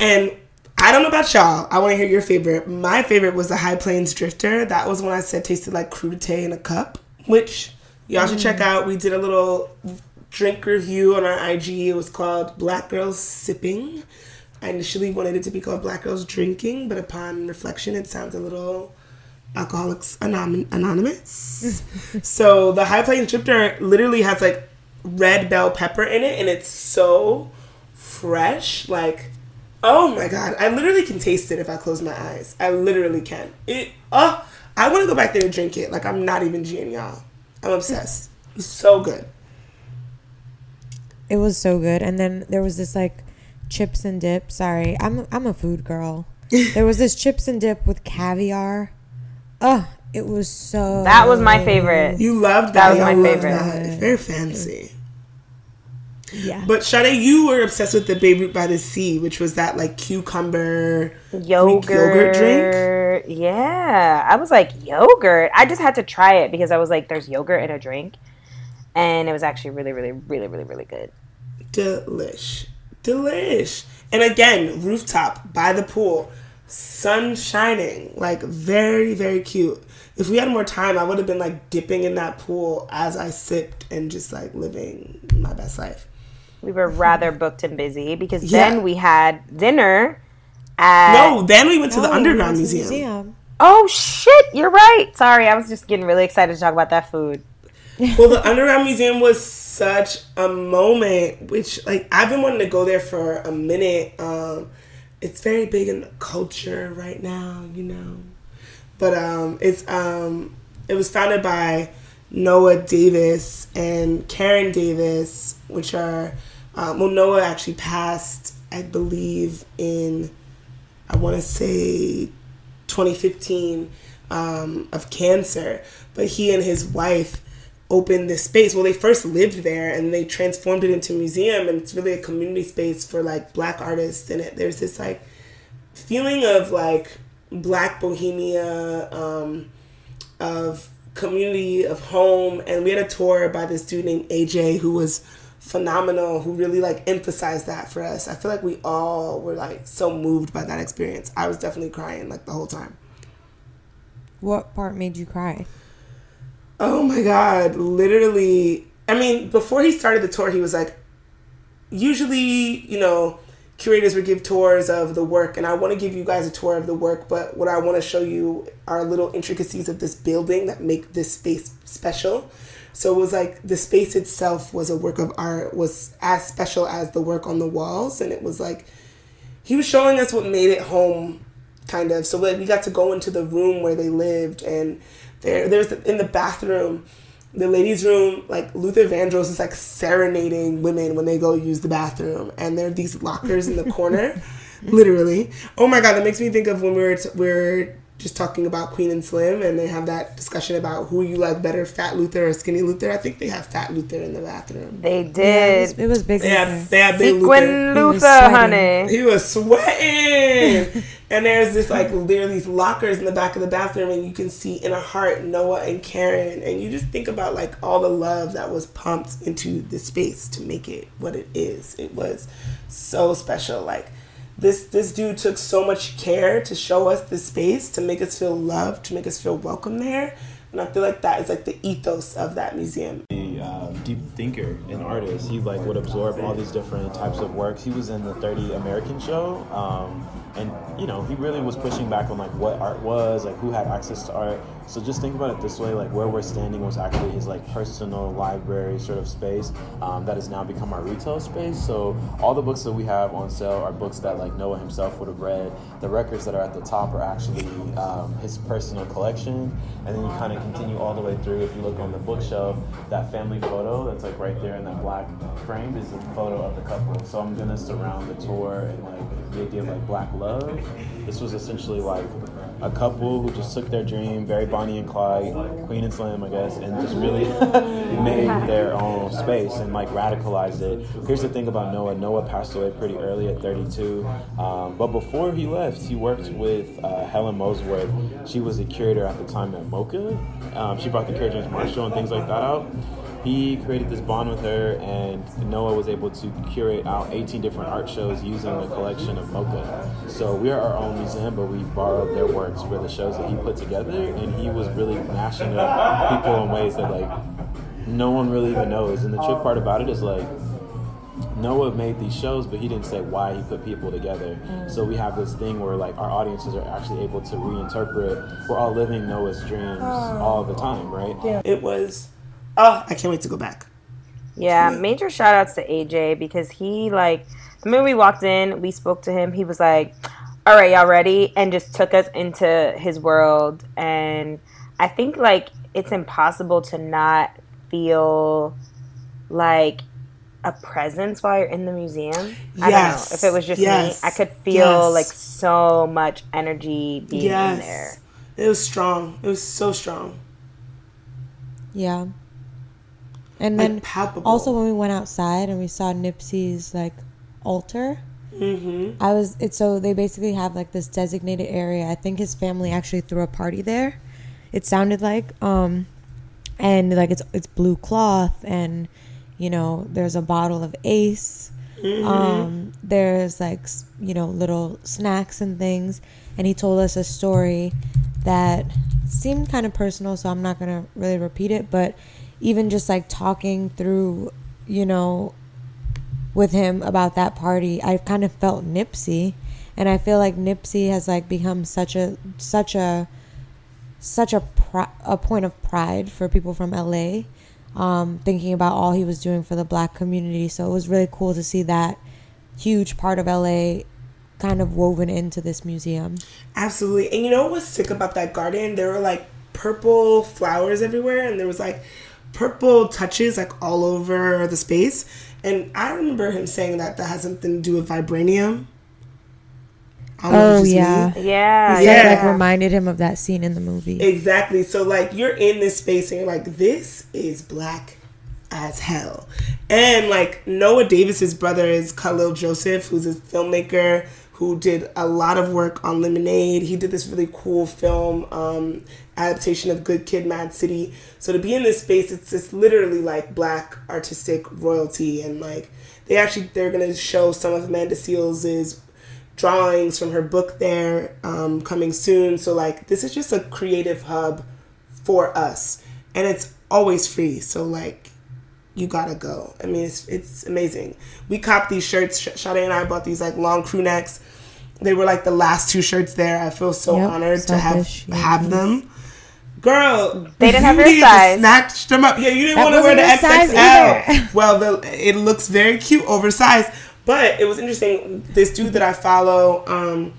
and I don't know about y'all. I want to hear your favorite. My favorite was the High Plains Drifter. That was when I said tasted like crudité in a cup, which y'all should check mm. out. We did a little drink review on our IG. It was called Black Girls Sipping. I initially wanted it to be called Black Girls Drinking, but upon reflection, it sounds a little Alcoholics Anonymous. so the high plains jar literally has like red bell pepper in it, and it's so fresh. Like, oh my god, I literally can taste it if I close my eyes. I literally can. It. Oh, I want to go back there and drink it. Like I'm not even Gene, y'all. I'm obsessed. It's so good. It was so good. And then there was this like chips and dip. Sorry, I'm I'm a food girl. there was this chips and dip with caviar. Oh, it was so. That was my favorite. You loved that. That was Y'all my loved favorite. that. Very fancy. Yeah. But Sade, you were obsessed with the Beirut by the Sea, which was that like cucumber yogurt, yogurt drink. Yeah, I was like yogurt. I just had to try it because I was like, "There's yogurt in a drink," and it was actually really, really, really, really, really good. Delish. Delish. And again, rooftop by the pool, sun shining, like very, very cute. If we had more time, I would have been like dipping in that pool as I sipped and just like living my best life. We were rather booked and busy because Yeah. then we had dinner at. No, then we went to the Oh, Underground it's a Museum. Oh shit! You're right. Sorry, I was just getting really excited to talk about that food. well, the Underground Museum was such a moment, which like I've been wanting to go there for a minute. Um, it's very big in the culture right now, you know. But um, it's um, it was founded by Noah Davis and Karon Davis, which are um, well, Noah actually passed, I believe, in I want to say 2015 um, of cancer. But he and his wife opened this space. Well, they first lived there and they transformed it into a museum, and it's really a community space for like black artists in it. There's this like feeling of like black bohemia, um, of community, of home, and we had a tour by this dude named AJ who was phenomenal who really like emphasized that for us i feel like we all were like so moved by that experience i was definitely crying like the whole time What part made you cry? Oh my god, literally. I mean, before he started the tour, he was like, usually, you know, curators would give tours of the work, and I want to give you guys a tour of the work, but what I want to show you are little intricacies of this building that make this space special. So it was like the space itself was a work of art, was as special as the work on the walls, and it was like he was showing us what made it home kind of. So like we got to go into the room where they lived and there there's the, in the bathroom the ladies room like luther vandross is like serenading women when they go use the bathroom. And there are these lockers in the corner literally. Oh my god that makes me think of when we were t- we were just talking about queen and slim and they have that discussion about who you like better fat luther or skinny luther i think they have fat luther in the bathroom They Yeah, it, did. was, it was big. they have, Luther. they have big luther Sequin He Luther, honey. he was sweating. and there's this like there are these lockers in the back of the bathroom and you can see in a heart Noah and Karon and you just think about like all the love that was pumped into the space to make it what it is. It was so special. Like this this dude took so much care to show us the space, to make us feel loved, to make us feel welcome there. And I feel like that is like the ethos of that museum. a uh, deep thinker and artist. He like would absorb all these different types of works. He was in the 30 American show, um, and you know he really was pushing back on like what art was, like who had access to art. So just think about it this way: like where we're standing was actually his like personal library sort of space um, that has now become our retail space. So all the books that we have on sale are books that like Noah himself would have read. The records that are at the top are actually um, his personal collection, and then you kind of continue all the way through. If you look on the bookshelf, that family photo that's like right there in that black frame is a photo of the couple. So I'm gonna surround the tour and like the idea of like black love. This was essentially like a couple who just took their dream, very Bonnie and Clyde, Queen and Slim, I guess, and just really made their own space and like radicalized it. Here's the thing about Noah. Noah passed away pretty early at 32, um, but before he left, he worked with uh, Helen Molesworth. She was a curator at the time at MoCA. Um, she brought the James Marshall and things like that out he created this bond with her, and Noah was able to curate out 18 different art shows using the collection of MoCA. So we are our own museum, but we borrowed their works for the shows that he put together, and he was really mashing up people in ways that like no one really even knows. And the trick part about it is like Noah made these shows, but he didn't say why he put people together. Mm. So we have this thing where like our audiences are actually able to reinterpret. We're all living Noah's dreams all the time, right? Yeah. It was. Oh, I can't wait to go back. Yeah, major shout outs to AJ because he like the minute we walked in, we spoke to him. He was like, "All right, y'all ready?" and just took us into his world. And I think like it's impossible to not feel like a presence while you're in the museum. I don't know Yes, if it was just yes, me. I could feel yes. like so much energy being in there. It was strong. It was so strong. Yeah. And Like, then palpable. also when we went outside and we saw Nipsey's like altar, Mm-hmm. I was it's so they basically have like this designated area. I think his family actually threw a party there. It sounded like um and like it's it's blue cloth and you know there's a bottle of Ace. Um there's like s- you know little snacks and things and he told us a story that seemed kind of personal so I'm not going to really repeat it but even just like talking through you know with him about that party, I kind of felt Nipsey, and I feel like Nipsey has like become such a such a such a pri- a point of pride for people from LA. Um, thinking about all he was doing for the black community, so it was really cool to see that huge part of LA kind of woven into this museum. Absolutely. And you know what was sick about that garden? There were like purple flowers everywhere, and there was like purple touches like all over the space. And I remember him saying that that has something to do with vibranium. I don't know if Oh it's just me. yeah, Yeah, That, Yeah. like reminded him of that scene in the movie. Exactly. So like you're in this space and you're like, this is black as hell. And like Noah Davis's brother is Kahlil Joseph, who's a filmmaker who did a lot of work on Lemonade. He did this really cool film um, adaptation of Good Kid, Mad City. So to be in this space, it's just literally like black artistic royalty, and like they actually they're gonna show some of Amanda Seales's drawings from her book there um, coming soon. So like this is just a creative hub for us, and it's always free. So like you gotta go. I mean, it's it's amazing. We copped these shirts. Sh- Sade and I bought these like long crew necks. They were like the last two shirts there. I feel so Yep, honored to have have them. Girl, They didn't have you your size. Snatch them up. Yeah, you didn't want to wear the wasn't your size XXL. well, the, it looks very cute, oversized. But it was interesting. This dude that I follow um,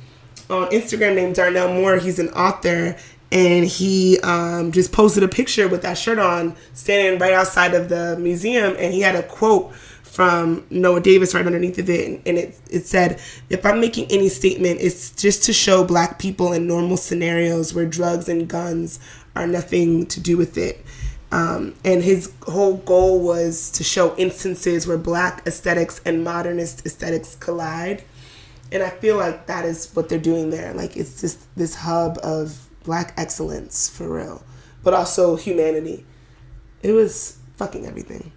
on Instagram named Darnell Moore, he's an author, and he um, just posted a picture with that shirt on, standing right outside of the museum, and he had a quote from Noah Davis right underneath of it, and, and it it said, "If I'm making any statement, it's just to show Black people in normal scenarios where drugs and guns are nothing to do with it." Um, and his whole goal was to show instances where Black aesthetics and modernist aesthetics collide, and I feel like that is what they're doing there. Like it's just this hub of Black excellence for real, but also humanity. It was fucking everything.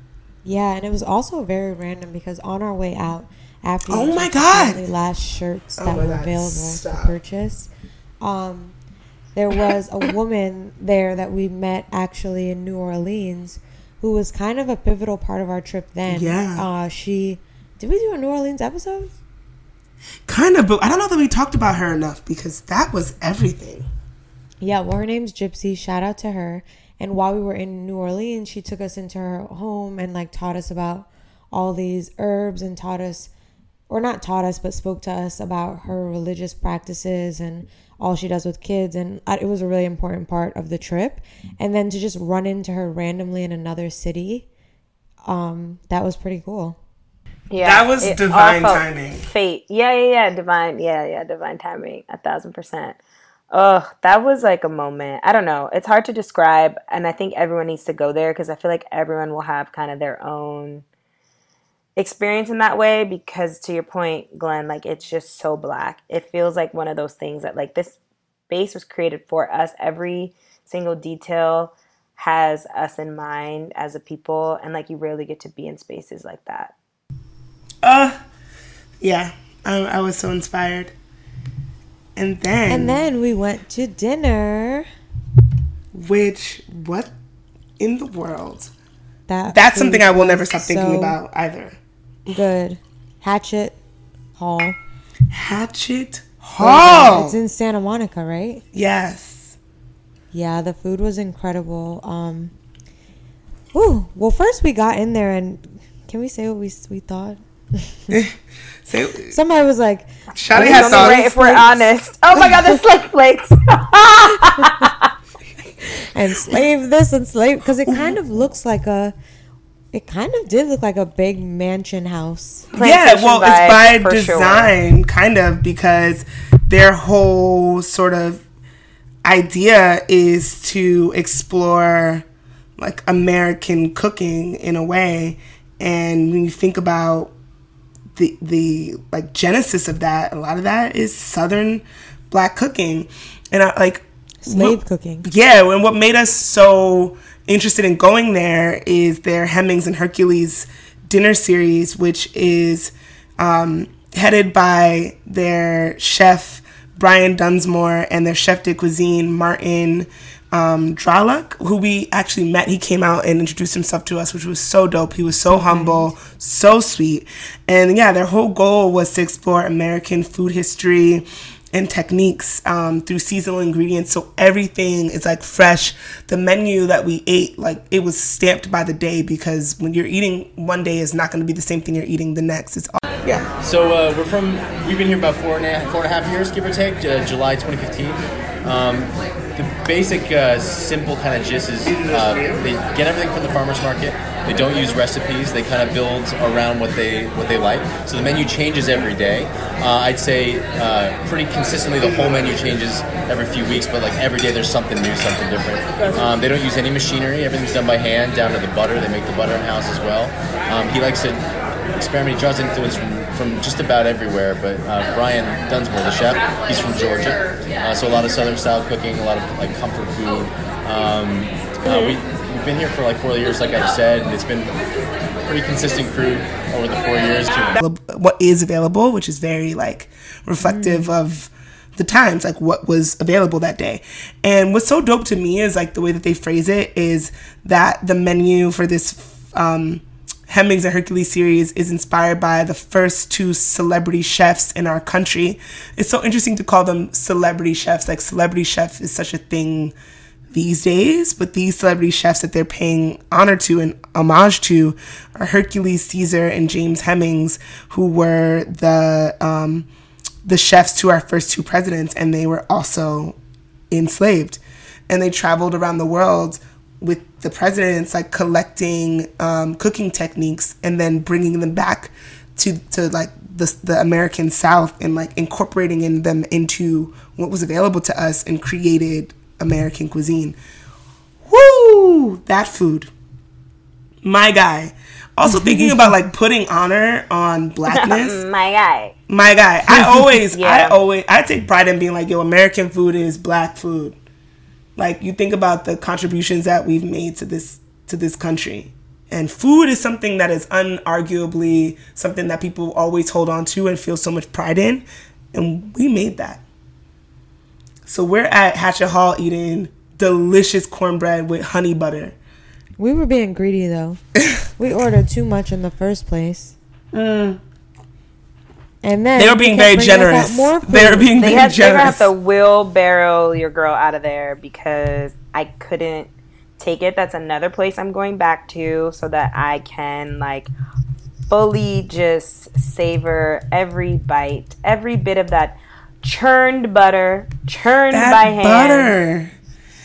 Yeah, and it was also very random because on our way out, after Oh my took the God! last shirts Oh that my were God, available stop. to purchase, um, there was a woman there that we met actually in New Orleans, who was kind of a pivotal part of our trip. Then, Yeah. uh, she did we do a New Orleans episode? Kind of, but I don't know that we talked about her enough because that was everything. Yeah, well, her name's Gypsy. Shout out to her. And while we were in New Orleans, she took us into her home and like taught us about all these herbs and taught us, or not taught us, but spoke to us about her religious practices and all she does with kids. And it was a really important part of the trip. And then to just run into her randomly in another city, um, that was pretty cool. Yeah, That was it divine timing. Fate. Yeah, yeah, yeah. Divine. Yeah, yeah. Divine timing. A thousand percent. Ugh, that was like a moment. I don't know. It's hard to describe, and I think everyone needs to go there because I feel like everyone will have kind of their own experience in that way. Because to your point, Glynn, like it's just so black. It feels like one of those things that like this space was created for us. Every single detail has us in mind as a people, and like you rarely get to be in spaces like that. Uh, yeah, I, I was so inspired. And then, And then we went to dinner. which what in the world? That That's something I will never stop thinking so about either. Good. Hatchet Hall. Hatchet Hall. It's in Santa Monica, right? yes. Yeah, the food was incredible. Um, ooh, well, first we got in there and can we say what we we thought? Say, Somebody was like, It's had only right if we're honest. Oh my god, the slake flakes. and slave this and slave because it kind of looks like a. It kind of did look like a big mansion house. Yeah, Plantation well, vibe, it's by for sure. design, kind of, because their whole sort of idea is to explore like American cooking in a way. And when you think about the the like genesis of that, a lot of that is Southern black cooking, and I like Slave what- cooking. yeah, and what made us so interested in going there is their Hemings and Hercules dinner series, which is um, headed by their chef Brian Dunsmoor and their chef de cuisine Martin um, Draluck, who we actually met. He came out and introduced himself to us, which was so dope. He was so humble, so sweet, and yeah, their whole goal was to explore American food history and techniques um, through seasonal ingredients. So everything is like fresh. The menu that we ate, like it was stamped by the day because when you're eating one day is not going to be the same thing you're eating the next. It's all Yeah. So uh, we're from. We've been here about four and a half, four and a half years, give or take. Uh, July 2015. Um, the basic, uh, simple kind of gist is uh, they get everything from the farmers market. They don't use recipes. They kind of build around what they what they like. So the menu changes every day. Uh, I'd say uh, pretty consistently the whole menu changes every few weeks, but like every day there's something new, something different. Um, they don't use any machinery. Everything's done by hand, down to the butter. They make the butter in house as well. Um, he likes to experiment. He draws influence from, from just about everywhere. But uh, Brian Dunsmoor, the chef, he's from Georgia, uh, so a lot of Southern style cooking, a lot of like comfort food. Um, uh, we, we've been here for like four years, like I've said, and it's been pretty consistent crew over the four years. what is available, which is very like reflective of the times, like what was available that day. And what's so dope to me is like the way that they phrase it is that the menu for this um, Hemings and Hercules series is inspired by the first two celebrity chefs in our country. It's so interesting to call them celebrity chefs. Like celebrity chef is such a thing these days, but these celebrity chefs that they're paying honor to and homage to are Hercules Caesar and James Hemings, who were the um, the chefs to our first two presidents, and they were also enslaved, and they traveled around the world with the presidents, like collecting um, cooking techniques and then bringing them back to to like the the American South and like incorporating in them into what was available to us and created American cuisine. Woo! That food. My guy. Also thinking about like putting honor on blackness. My guy. My guy. I always I always I take pride in being like, yo, American food is black food. Like you think about the contributions that we've made to this to this country. And food is something that is unarguably something that people always hold on to and feel so much pride in. And we made that. So we're at Hatchet Hall eating delicious cornbread with honey butter. We were being greedy though. we ordered too much in the first place. Mm. And then They were being very bringing us out generous. They were food. being They very had, they're gonna have to wheelbarrow your girl out of there because I couldn't take it. That's another place I'm going back to so that I can like fully just savor every bite, every bit of that churned butter, churned that by hand. butter.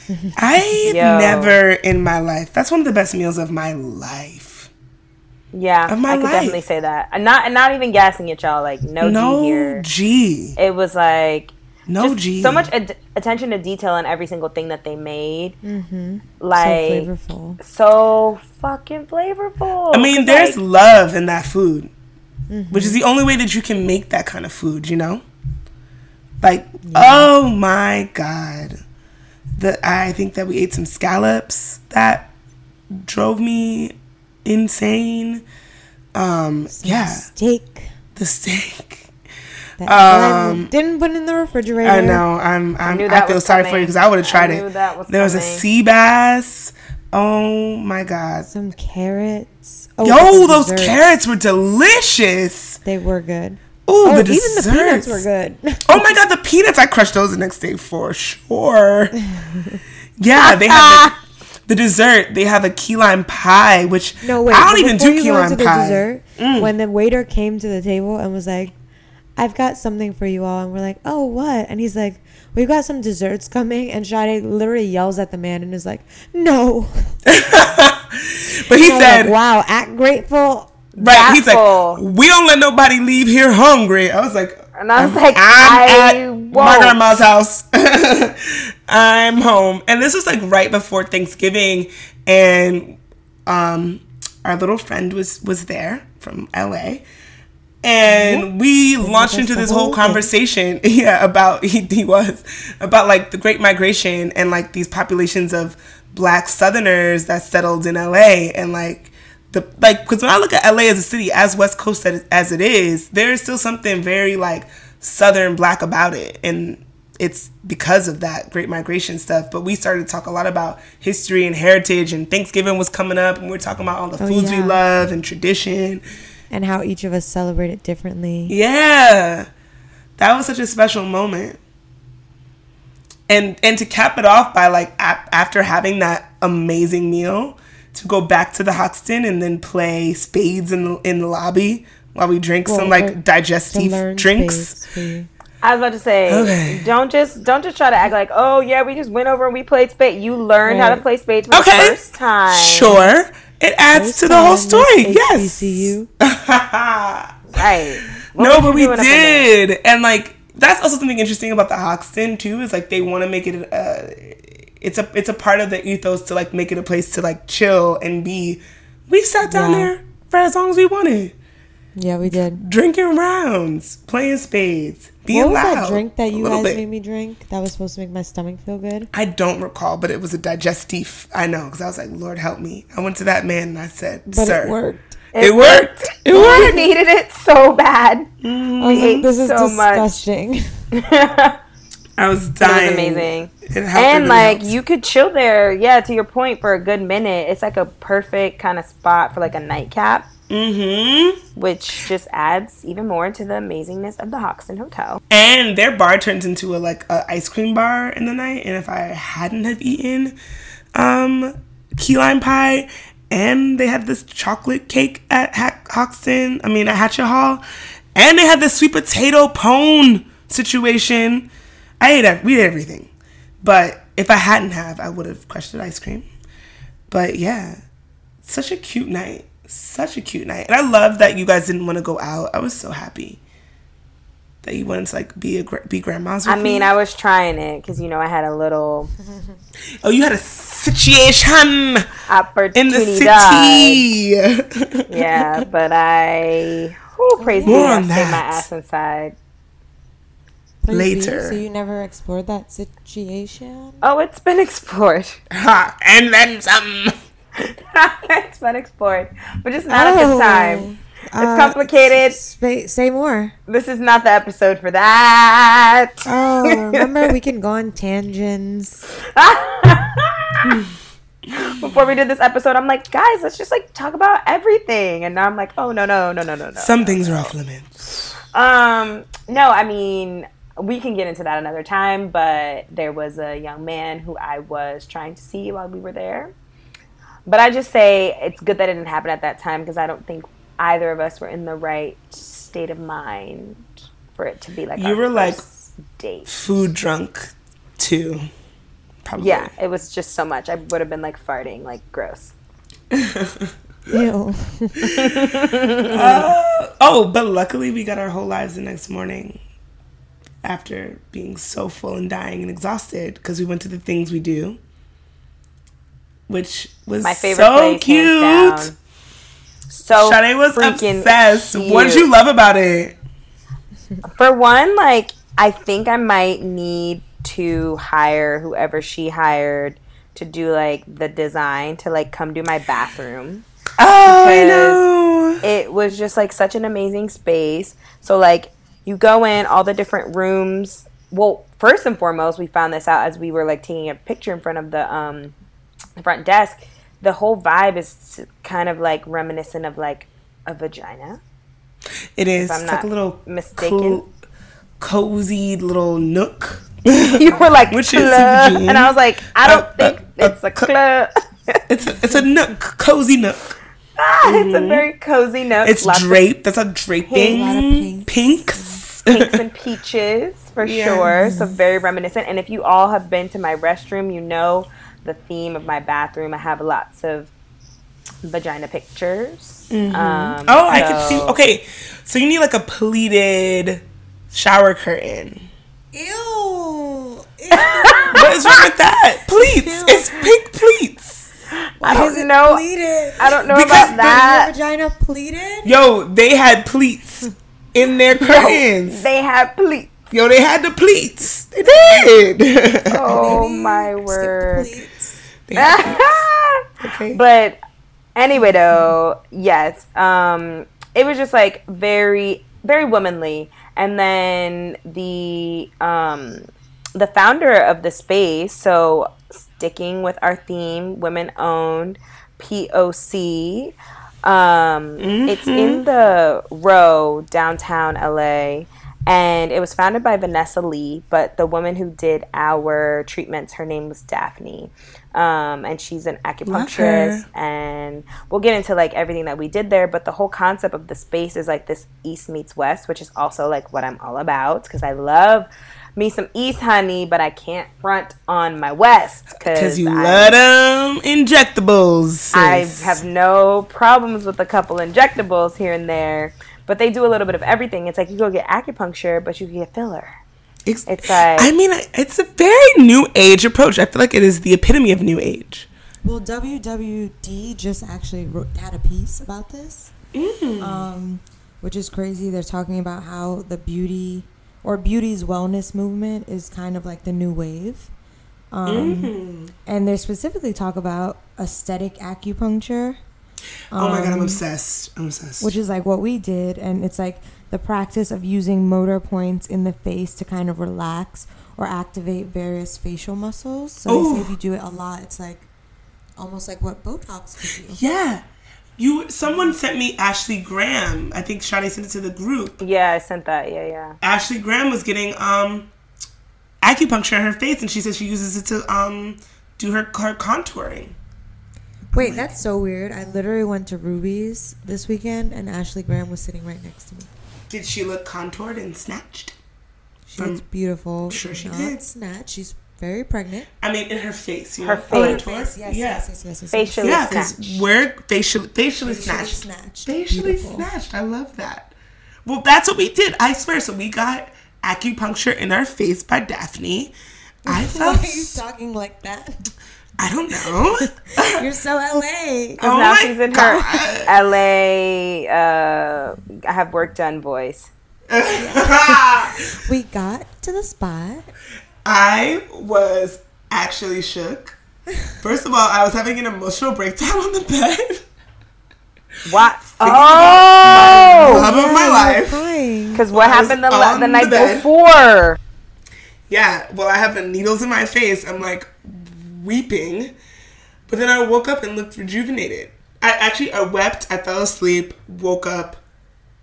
I Yo. never in my life. That's one of the best meals of my life. Yeah, Of my I could life. definitely say that. And not and not even gassing at y'all. Like no, No G here. G. It was like No just G. so much ad- attention to detail in every single thing that they made. Mm-hmm. so Like flavorful. so fucking flavorful. I mean, there's like, love in that food, mm-hmm. which is the only way that you can make that kind of food. You know, like oh my god, the I think that we ate some scallops that drove me insane. Um, yeah, Steak. the steak. That Um, didn't put in the refrigerator. I know. I'm. I'm knew I, feel sorry for you because I would have tried I it. was there was a sea bass, Oh my god. Some carrots. Oh, Yo, those desserts. carrots were delicious. They were good. Ooh, Oh, the even the peanuts were good. Oh my god, the peanuts! I crushed those the next day for sure. Yeah, they have the, dessert. They have a key lime pie, which No, wait. I don't even do key lime pie. Mm. dessert, when the waiter came to the table and was like, "I've got something for you all," and we're like, "Oh, what?" And he's like, "We've got some desserts coming," and Sade literally yells at the man and is like, "No." But he said, like, "Wow, act grateful." right? He's like, we don't let nobody leave here hungry. I was like, And I was I'm- like, I'm I at my won't. grandma's house. I'm home, and this was like right before Thanksgiving, and um, our little friend was was there from LA. And we launched into this whole whole conversation, yeah, about he, he was about like the Great Migration and like these populations of Black Southerners that settled in LA, and like the like because when I look at LA as a city, as West Coast as- it is, there is still something very like Southern Black about it, and it's because of that Great Migration stuff. But we started to talk a lot about history and heritage, and Thanksgiving was coming up, and we were talking about all the Oh, foods we love and tradition. And how each of us celebrate it differently. Yeah, that was such a special moment. And and to cap it off by like a- after having that amazing meal, to go back to the Hoxton and then play spades in the in the lobby while we drink some like digestive drinks. spades. I was about to say, Okay. don't just don't just try to act like, oh yeah, we just went over and we played spades. You learned how to play spades for Okay, the first time. Sure, it adds First to the whole time story. with Yes. HBCU. Right. What no, but we doing up in there? did, and like that's also something interesting about the Hoxton too. Is like they want to make it. Uh, it's a it's a part of the ethos to like make it a place to like chill and be. We sat down Yeah. there for as long as we wanted, Yeah, we did. drinking rounds, playing spades, being What was loud. that drink that you guys bit. made me drink? That was supposed to make my stomach feel good. I don't recall, but it was a digestif. I know because I was like, Lord help me. I went to that man and I said, But Sir, it worked. It worked. It We needed it so bad. I Mm. was ate like, this is so much. disgusting. I was dying. It was amazing. It And like you could chill there, yeah, to your point, for a good minute. It's like a perfect kind of spot for like a nightcap, Mm-hmm. which just adds even more to the amazingness of the Hoxton Hotel. And their bar turns into a like a ice cream bar in the night. And if I hadn't have eaten um key lime pie and they had this chocolate cake at Hoxton, I mean at Hatchet Hall, and they had this sweet potato pone situation. I ate we ate everything. But if I hadn't have, I would have crushed the ice cream. But yeah, such a cute night. Such a cute night. And I love that you guys didn't want to go out. I was so happy that you wanted to like be a be grandmas. With I mean, me. I was trying it because you know I had a little oh, you had a situation opportunity. in the city. Yeah, but I, oh, praise More I on stayed my ass inside. Please be. Later. So you never explored that situation? Oh, it's been explored. Ha, and then some. it's been explored, but just not a good time. It's Uh, complicated. Say, say more. This is not the episode for that. Oh, remember we can go on tangents. Before we did this episode, I'm like, guys, let's just like talk about everything. And now I'm like, oh no, no, no, no, no, no. Some things are off limits. Um, no, I mean, we can get into that another time, but there was a young man who I was trying to see while we were there. But I just say it's good that it didn't happen at that time because I don't think either of us were in the right state of mind for it to be like You our were, like, date. Food drunk, too. Probably. Yeah, it was just so much. I would have been like farting, like gross. Ew. Uh, oh, but luckily we got our whole lives the next morning after being so full and dying and exhausted because we went to the things we do, which was My favorite so place, cute. So Sade was obsessed. What did you love about it? For one, like I think I might need to hire whoever she hired to do like the design to like come do my bathroom. Oh, I know. It was just like such an amazing space. So like you go in all the different rooms. Well, first and foremost, we found this out as we were like taking a picture in front of the um the front desk. the whole vibe is kind of like reminiscent of like a vagina. It is. I'm It's like a little mistaken. co- cozy little nook. You were like, Which is club, vagina. and I was like, I don't Uh, think uh, it's a club. It's a, it's a nook, cozy nook. Ah, it's a very cozy nook. Mm-hmm. It's lots draped. That's a draping. Pink. Pinks. Pinks and peaches for Yes. sure. So very reminiscent. And if you all have been to my restroom, you know the theme of my bathroom. I have lots of vagina pictures. Um, Oh, I can see. Okay, so you need like a pleated shower curtain. Ew. What is wrong with that? Pleats. It's pink pleats. I don't know. Pleated. I don't know Because about the- Your that. vagina pleated? Yo, they had pleats in their curtains. They had pleats. Yo, they had the pleats. They did. Oh my word. Okay. but anyway though yes um it was just like very very womanly and then the um the founder of the space so sticking with our theme women owned poc um it's in the row downtown la and it was founded by Vanessa Lee, but the woman who did our treatments, her name was Daphne, um, and she's an acupuncturist. And we'll get into like everything that we did there, but the whole concept of the space is like this East meets West, which is also like what I'm all about because I love me some East honey, but I can't front on my West Because you I- love them injectables. I have no problems with a couple injectables here and there, but they do a little bit of everything. It's like you go get acupuncture, but you can get filler. It's, it's like- I mean, it's a very new age approach. I feel like it is the epitome of new age. Well, WWD just actually wrote, had a piece about this, um, which is crazy. They're talking about how the beauty or beauty's wellness movement is kind of like the new wave. Um, And they specifically talk about aesthetic acupuncture. oh my god, I'm um, obsessed. I'm obsessed. which is like what we did and it's like the practice of using motor points in the face to kind of relax or activate various facial muscles so if you do it a lot it's like almost like what botox could do yeah. You someone sent me Ashley Graham. I think Shani sent it to the group. Yeah, I sent that. Yeah, yeah. Ashley Graham was getting um acupuncture in her face and she says she uses it to um do her, her contouring. wait that's so weird i literally went to ruby's this weekend and ashley graham was sitting right next to me Did she look contoured and snatched? she looks beautiful sure she not did. snatched she's very pregnant I mean, in her face. You Her know, face. oh, her face. Yes, yeah. yes, yes, yes, yes, Facially Yeah, snatched. because we're facial, facially Facially snatched. snatched. Facially Beautiful. snatched. I love that. Well, that's what we did. I swear. So we got acupuncture in our face by Daphne. I why are you talking like that I don't know. you're so la Because Oh now my she's in God. her LA. Uh, I have work done voice. we got to the spot I was actually shook. First of all, I was having an emotional breakdown on the bed. What? about Oh, Love of my life. because what happened the, la- the the night bed. before? Yeah, well, I have the needles in my face. I'm like weeping. But then I woke up and looked rejuvenated. I actually, I wept, I fell asleep, woke up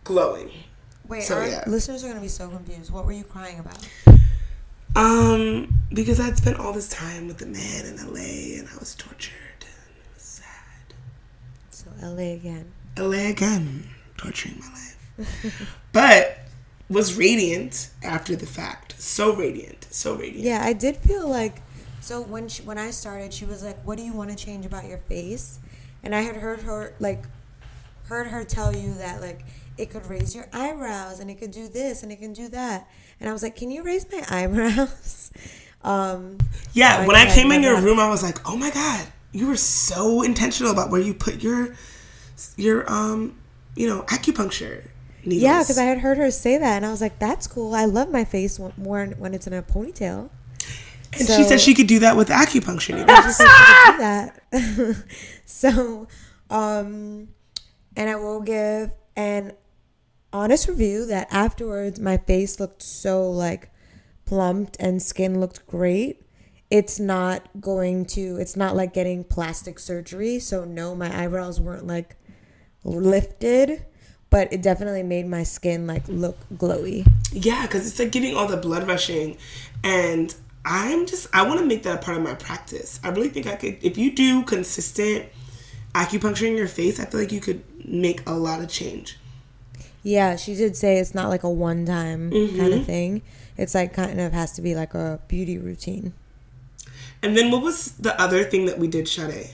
glowing. Wait, So, our yeah. listeners are gonna be so confused. What were you crying about? Um, because I'd spent all this time with the man in LA and I was tortured. It was sad. So LA again. LA again, torturing my life. but was radiant after the fact. So radiant, so radiant. Yeah, I did feel like so when she, when I started, she was like, "What do you want to change about your face?" And I had heard her like heard her tell you that like it could raise your eyebrows and it could do this and it can do that. And I was like, "Can you raise my eyebrows?" um, Yeah, when I came in your room, I was like, "Oh my god, you were so intentional about where you put your your um, you know, acupuncture needles." yeah, because I had heard her say that, and I was like, "That's cool. I love my face more when it's in a ponytail." and she said she could do that with acupuncture needles. She said she could do that. so, um, and I will give an honest review that afterwards my face looked so like plumped and skin looked great. it's not going to it's not like getting plastic surgery so no my eyebrows weren't like lifted but it definitely made my skin like look glowy Yeah, because it's like getting all the blood rushing, and I'm just I want to make that a part of my practice. I really think I could if you do consistent acupuncture in your face. I feel like you could make a lot of change. Yeah she did say it's not like a one time kind of thing it's like kind of has to be like a beauty routine And then what was the other thing that we did, Sade?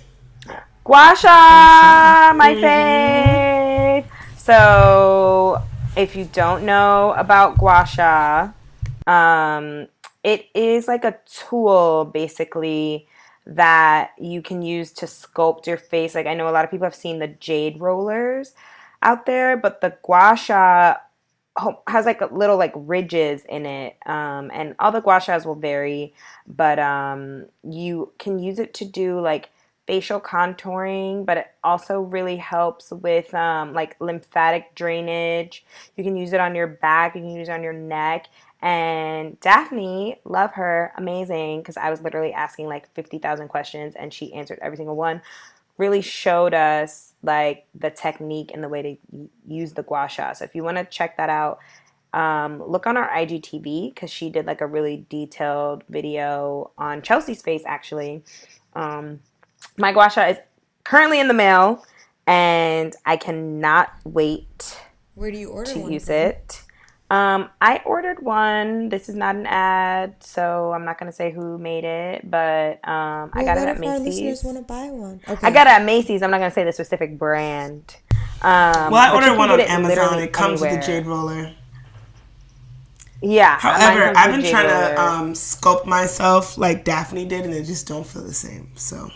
Gua Sha, my fave. So, if you don't know about Gua Sha, um, it is like a tool basically that you can use to sculpt your face. Like, I know a lot of people have seen the jade rollers out there, but the Gua Sha has like a little like ridges in it um, and all the gua shas will vary but um, you can use it to do like facial contouring but it also really helps with um, like lymphatic drainage. You can use it on your back you can use it on your neck and daphne love her amazing because i was literally asking like 50000 questions and she answered every single one really showed us like the technique and the way to use the gua sha. So if you want to check that out, um, look on our IGTV because she did like a really detailed video on Chelsea's face actually. Um, my gua sha is currently in the mail and I cannot wait where do you order to use from? it. Um, I ordered one. This is not an ad, so I'm not gonna say who made it, but um, I got it what at if our listeners Macy's. want to buy one okay I got it at Macy's. I'm not gonna say the specific brand. Um, Well, I ordered one on it Amazon. It comes with a jade roller. Yeah. However, I've been trying roller. to um, sculpt myself like Daphne did, and it just don't feel the same. So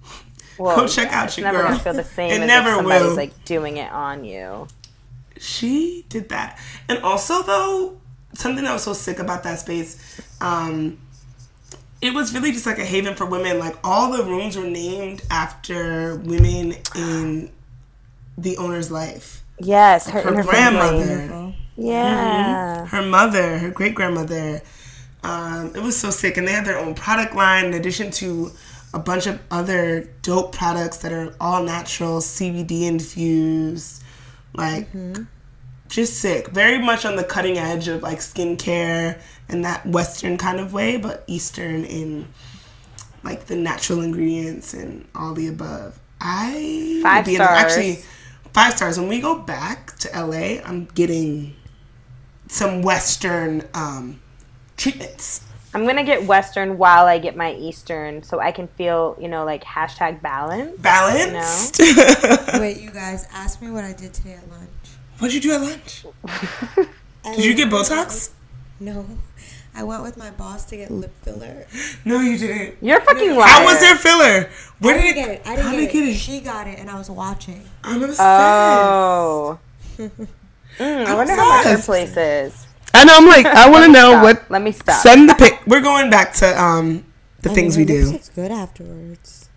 Well, go check out it's your never girl. gonna feel the same It as never if somebody's will. like doing it on you. She did that. And also, though, something that was so sick about that space, um, it was really just like a haven for women. Like all the rooms were named after women in the owner's life. Yes, her, Her her family. grandmother, Yeah. her mother, her great grandmother. Um, it was so sick, and they had their own product line in addition to a bunch of other dope products that are all natural, CBD infused, like just sick. Very much on the cutting edge of like skincare and that Western kind of way, but Eastern in like the natural ingredients and all the above. I would Five be in- stars. actually five stars. When we go back to LA, I'm getting some Western um, treatments. I'm gonna get Western while I get my Eastern, so I can feel, you know, like hashtag balance. Balanced. Wait, you guys, ask me what I did today at lunch. What'd you do at lunch? Did you get Botox? No. I went with my boss to get lip filler. No, you didn't. You're a fucking liar. How was their filler? Where I did didn't get it. I didn't did get, they it. get it? She got it, and I was watching. I'm obsessed. Oh. Mm, I wonder how much her place is. I know. I'm like, I want to know Stop. what. Let me stop. Send the pic. We're going back to um the I things mean, we her do. lipstick's good afterwards.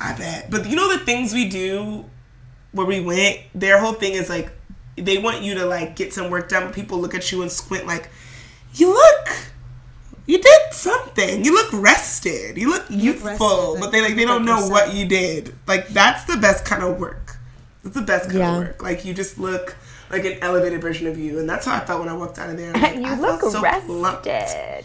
I bet. But you know the things we do where we went, their whole thing is like they want you to like get some work done, but people look at you and squint like, You look you did something. You look rested. You look youthful. rested, but they like they don't like know what you did. Like that's the best kind of work. That's the best kind Yeah. of work. Like you just look like an elevated version of you. And that's how I felt when I walked out of there. I'm like, you I look felt so plumped. rested.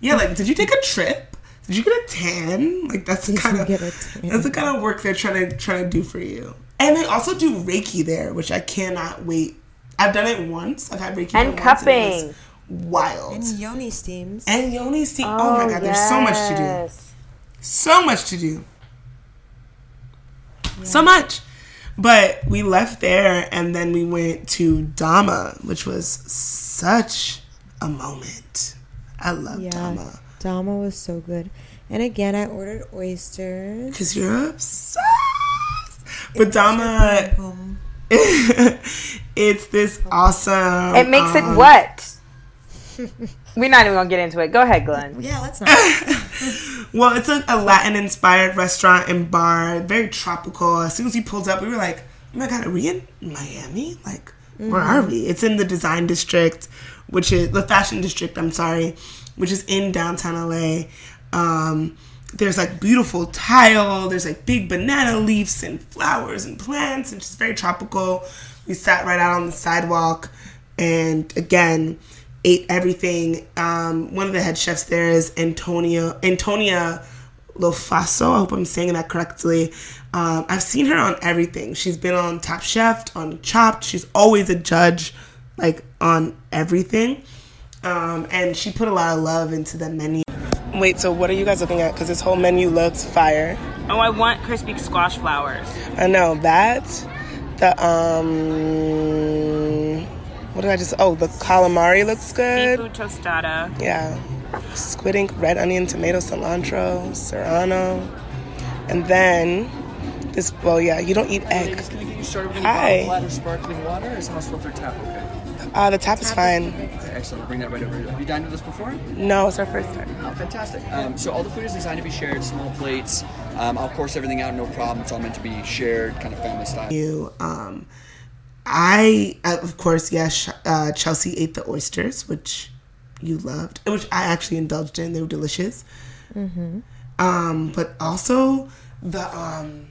Yeah, like did you take a trip? Did you get a tan? Like that's the Did kind you of get a tan? that's the kind of work they're trying to trying to do for you. And they also do Reiki there, which I cannot wait. I've done it once. I've had Reiki And done once, and it cupping. was wild. And yoni steams. And Yoni steam. Oh, my god, there's so much to do. Oh, so much to do. So much. But we left there and then we went to Dama, which was such a moment. I love yeah, Dama. Dama was so good. And again, I ordered oysters. Because you're obsessed. But Dama, it's this awesome. It makes um, it what? We're not even gonna get into it. Go ahead, Glynn. yeah, let's not. Well, it's a, a Latin inspired restaurant and bar, very tropical. As soon as he pulled up, we were like, oh my God, are we in Miami? Like, where are we? It's in the design district, which is the fashion district, I'm sorry, which is in downtown LA. Um, there's like beautiful tile. There's like big banana leaves and flowers and plants, and just very tropical. We sat right out on the sidewalk, and again ate everything. Um, one of the head chefs there is Antonia Antonia Lofaso. I hope I'm saying that correctly. Um, I've seen her on everything. She's been on Top Chef, on Chopped. She's always a judge, like on everything. Um, and she put a lot of love into the menu. Wait, so what are you guys looking at? Because this whole menu looks fire. Oh, I want crispy squash flowers. I know that. The um, what did I just? Oh, the calamari looks good. Seafood tostada. Yeah, squid ink, red onion, tomato, cilantro, serrano, and then this. Well, yeah, you don't eat egg. Can I get you started with Hi. any flat or sparkling water? Or is house filter tap okay? Uh, the tap is fine. Okay, excellent. We'll bring that right over. Have you dined with us before? No, it's our first time. Oh, fantastic. Um, so all the food is designed to be shared, small plates. Um, I'll course everything out, no problem. It's all meant to be shared, kind of family style. You, um, I, uh, of course, yes, uh, Chelsea ate the oysters, which you loved, which I actually indulged in. They were delicious. Um, but also the um,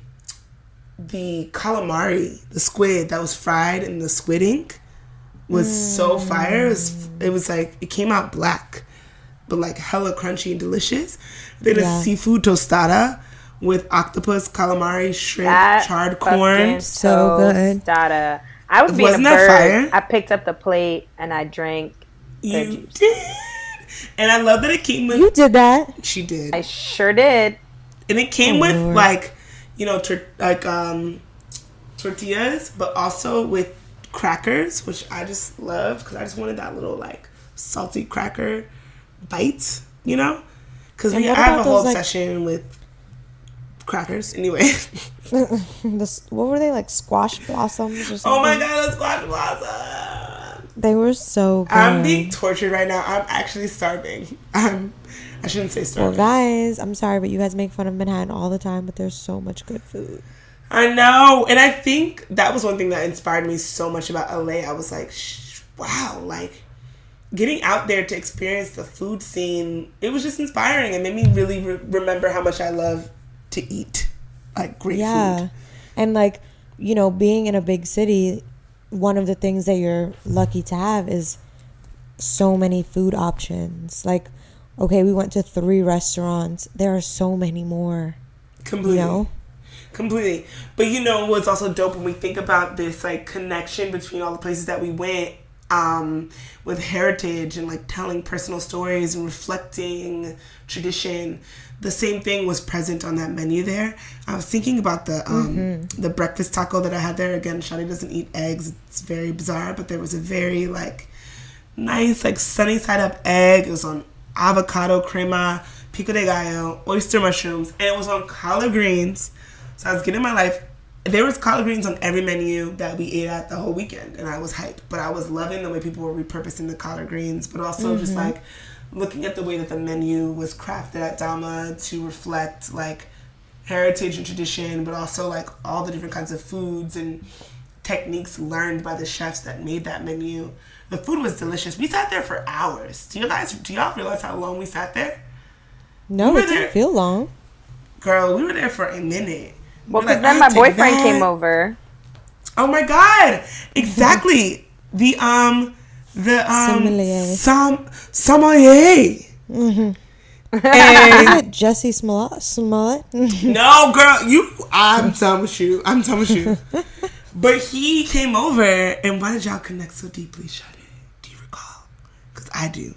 the calamari, the squid that was fried in the squid ink, was so fire. It was, it was like it came out black, but like hella crunchy and delicious. Then Yeah. a seafood tostada with octopus, calamari, shrimp, That charred corn. So good. Tostada. I was being Wasn't a that bird. fire? I picked up the plate and I drank. You juice. did. And I love that it came with. You did that. she did. I sure did. and it came Oh, with Lord. like, you know, tor- like um, tortillas, but also with crackers, which I just love because I just wanted that little like salty cracker bite, you know. Because we And I have a whole those, like- obsession with crackers. Anyway. This, what were they like? Squash blossoms or something? oh my god, squash blossom. They were so good. I'm being tortured right now. I'm actually starving. I'm. I shouldn't say starving. well, guys, I'm sorry, but you guys make fun of Manhattan all the time, but there's so much good food. I know. And I think that was one thing that inspired me so much about LA. I was like, wow, like getting out there to experience the food scene, it was just inspiring. It made me really re- remember how much I love to eat like great Yeah. food. And like, you know, being in a big city, one of the things that you're lucky to have is so many food options. Like, okay, we went to three restaurants. There are so many more. Completely. You know? Completely. But you know what's also dope when we think about this like connection between all the places that we went um, with heritage and like telling personal stories and reflecting tradition. The same thing was present on that menu there. I was thinking about the um, the breakfast taco that I had there. Again, Sade doesn't eat eggs. It's very bizarre, but there was a very like nice like sunny side up egg. It was on avocado crema, pico de gallo, oyster mushrooms, and it was on collard greens. So I was getting my life. There was collard greens on every menu that we ate at the whole weekend, and I was hyped. But I was loving the way people were repurposing the collard greens, but also just like looking at the way that the menu was crafted at Dama to reflect like heritage and tradition, but also like all the different kinds of foods and techniques learned by the chefs that made that menu. The food was delicious. We sat there for hours. Do you guys do y'all realize how long we sat there? No, were it didn't there- feel long. Girl, we were there for a minute. Well, We're like, because then my boyfriend that." came over. Oh my god! Exactly. the um the um Sommelier. som sommelier. Is And it Jesse Smollett? Smollett? no, girl, you. I'm done with you. I'm done with you. But he came over, and why did y'all connect so deeply, Sade? Do you recall? Because I do.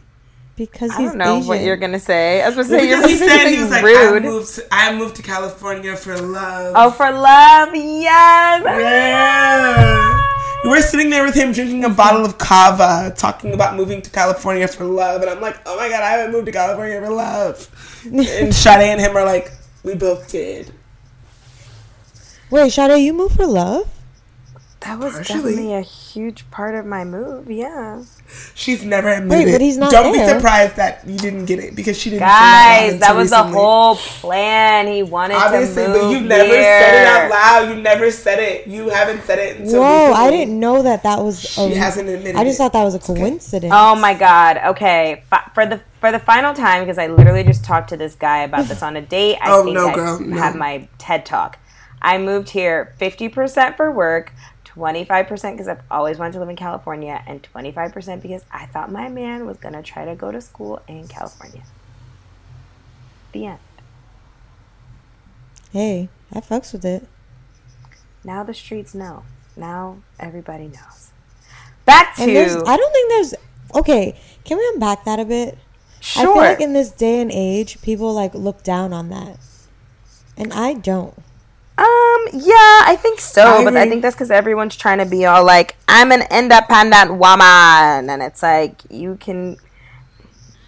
because I he's don't know Asian. what you're gonna say. I was gonna Well, say you're because he said he was like, rude. I moved. To, I moved to California for love. oh, for love, yes. Yeah. We're sitting there with him drinking a bottle of cava, talking about moving to California for love. And I'm like, oh my God, I haven't moved to California for love. and Sade and him are like, we both did. Wait, Sade, you moved for love? That was Partially. definitely a huge part of my move. Yeah, She's never admitted Wait, but it. he's not Don't be surprised that you didn't get it because she didn't. say that guys, that until was the whole plan. He wanted Obviously, to move but you never here. said it out loud. You never said it. You haven't said it until Whoa, recently. I didn't know that that was. She hasn't admitted I just thought that was a coincidence. Oh my god. Okay, for the for the final time because I literally just talked to this guy about this on a date. I Oh, think no, I girl, no. have my TED talk. I moved here 50% for work, 25% because I've always wanted to live in California, and 25% because I thought my man was gonna try to go to school in California. The end. Hey, I fucks with it. Now the streets know. Now everybody knows. Back to I don't think there's. Okay, can we unpack that a bit? I sure. feel like in this day and age, people like look down on that, and I don't. Um, yeah, I think so, I but I think that's because everyone's trying to be all like, I'm an independent woman, and it's like you can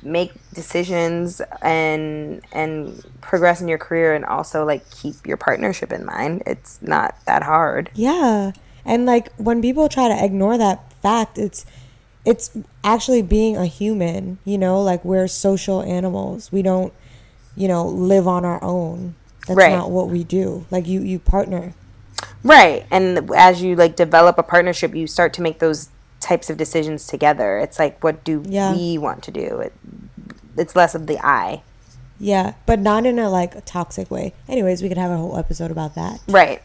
make decisions and and progress in your career, and also like keep your partnership in mind. It's not that hard. Yeah, and like when people try to ignore that fact, it's it's actually being a human. You know, like we're social animals. We don't, you know, live on our own. That's Right. not what we do. Like you, you partner. Right. And as you like develop a partnership, you start to make those types of decisions together. It's like, what do Yeah. we want to do? It, it's less of the I. Yeah, but not in a like toxic way. Anyways, we could have a whole episode about that. Right.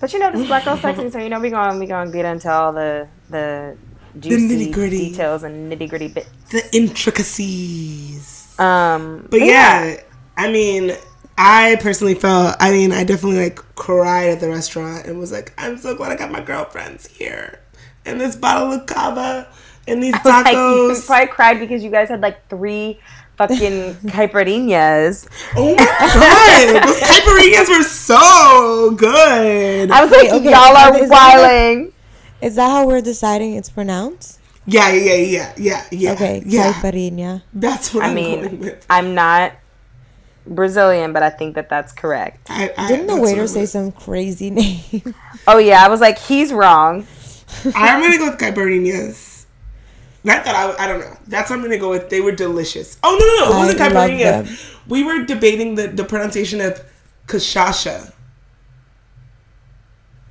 But you know, this black girl sexy, so you know we going we gonna get into all the the juicy nitty-gritty. details and nitty gritty bits. the intricacies. Um, But yeah, I mean, I personally felt. I mean, I definitely like cried at the restaurant and was like, "I'm so glad I got my girlfriends here." And this bottle of cava and these I like, you tacos. probably cried because you guys had like three fucking caipirinhas. oh my god, those caipirinhas were so good. I was like, okay, y'all are is that like- wilding. Is that how we're deciding it's pronounced? Yeah, yeah, yeah, yeah, yeah. Okay, yeah. caipirinha. That's what I I'm going mean, with. I'm not Brazilian, but I think that that's correct. I, I, Didn't the waiter say some crazy name? Oh yeah, I was like, he's wrong. I'm gonna go with caipirinhas. Not that I, I don't know. That's what I'm gonna go with. They were delicious. Oh no, no, no! It wasn't I caipirinhas. We were debating the, the pronunciation of cachaça.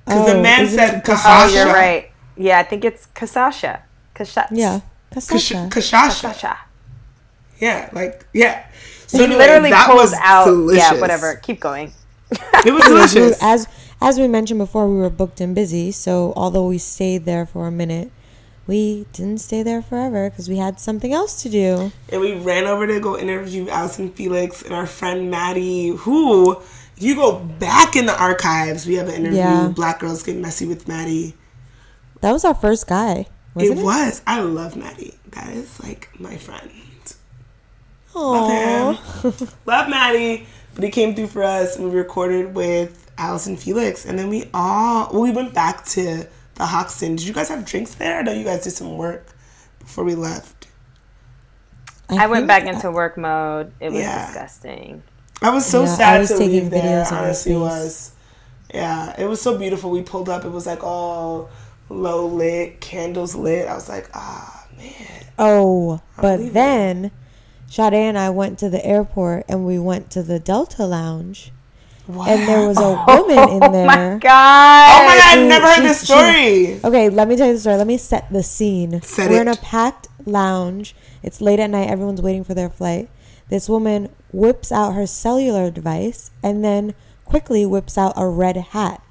Because the Oh, man said it Oh, you're right. Yeah, I think it's Kasasha. Kasha. Yeah, Cash- casaca. Cachaça. Kasasha. Yeah, like yeah. So He anyway, literally that pulls was out. delicious. Yeah, whatever. Keep going. It was delicious. As as we mentioned before, we were booked and busy. So although we stayed there for a minute, we didn't stay there forever because we had something else to do. and we ran over to go interview Allyson Felix and our friend Maddie, who, if you go back in the archives, we have an interview, Yeah. Black Girls Get Messy with Maddie. That was our first guy. It Wasn't it? was. I love Maddie. That is like my friend. Aww. Love him. love Maddie. But he came through for us and we recorded with Allyson Felix. And then we all, well, we went back to the Hoxton. Did you guys have drinks there? I know you guys did some work before we left. I went think- back into work mode. It was Yeah. disgusting. I was so Yeah, I sad was to taking leave there. videos of your Honestly, it was. Yeah, it was so beautiful. We pulled up. It was like all low lit, candles lit. I was like, ah, man. Oh, but leaving. then Sade and I went to the airport and we went to the Delta Lounge. And there was a oh woman in there. Oh there. my god. Oh my god, She- I've never heard she- this she- story. Okay, let me tell you the story. Let me set the scene. Set We're in a packed lounge. It's late at night. Everyone's waiting for their flight. This woman whips out her cellular device and then quickly whips out a red hat.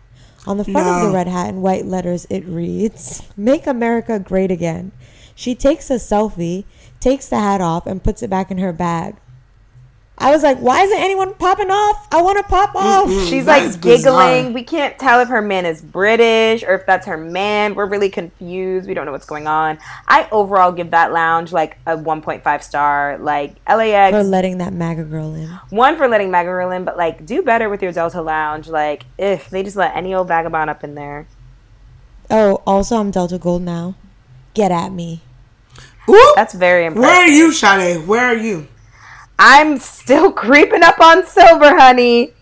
On the front of the red hat in white letters, it reads, Make America Great Again. She takes a selfie, takes the hat off, and puts it back in her bag. I was like, why isn't anyone popping off? I want to pop mm, off. Mm, She's That like is bizarre. giggling. We can't tell if her man is British or if that's her man. We're really confused. We don't know what's going on. I overall give that lounge like a 1.5 star. Like LAX, For letting that MAGA girl in. one for letting MAGA girl in, but like do better with your Delta Lounge. Like if they just let any old vagabond up in there. Oh, also, I'm Delta Gold now. Get at me. Ooh, That's very impressive. where are you, Sade? Where are you? I'm still creeping up on silver, honey.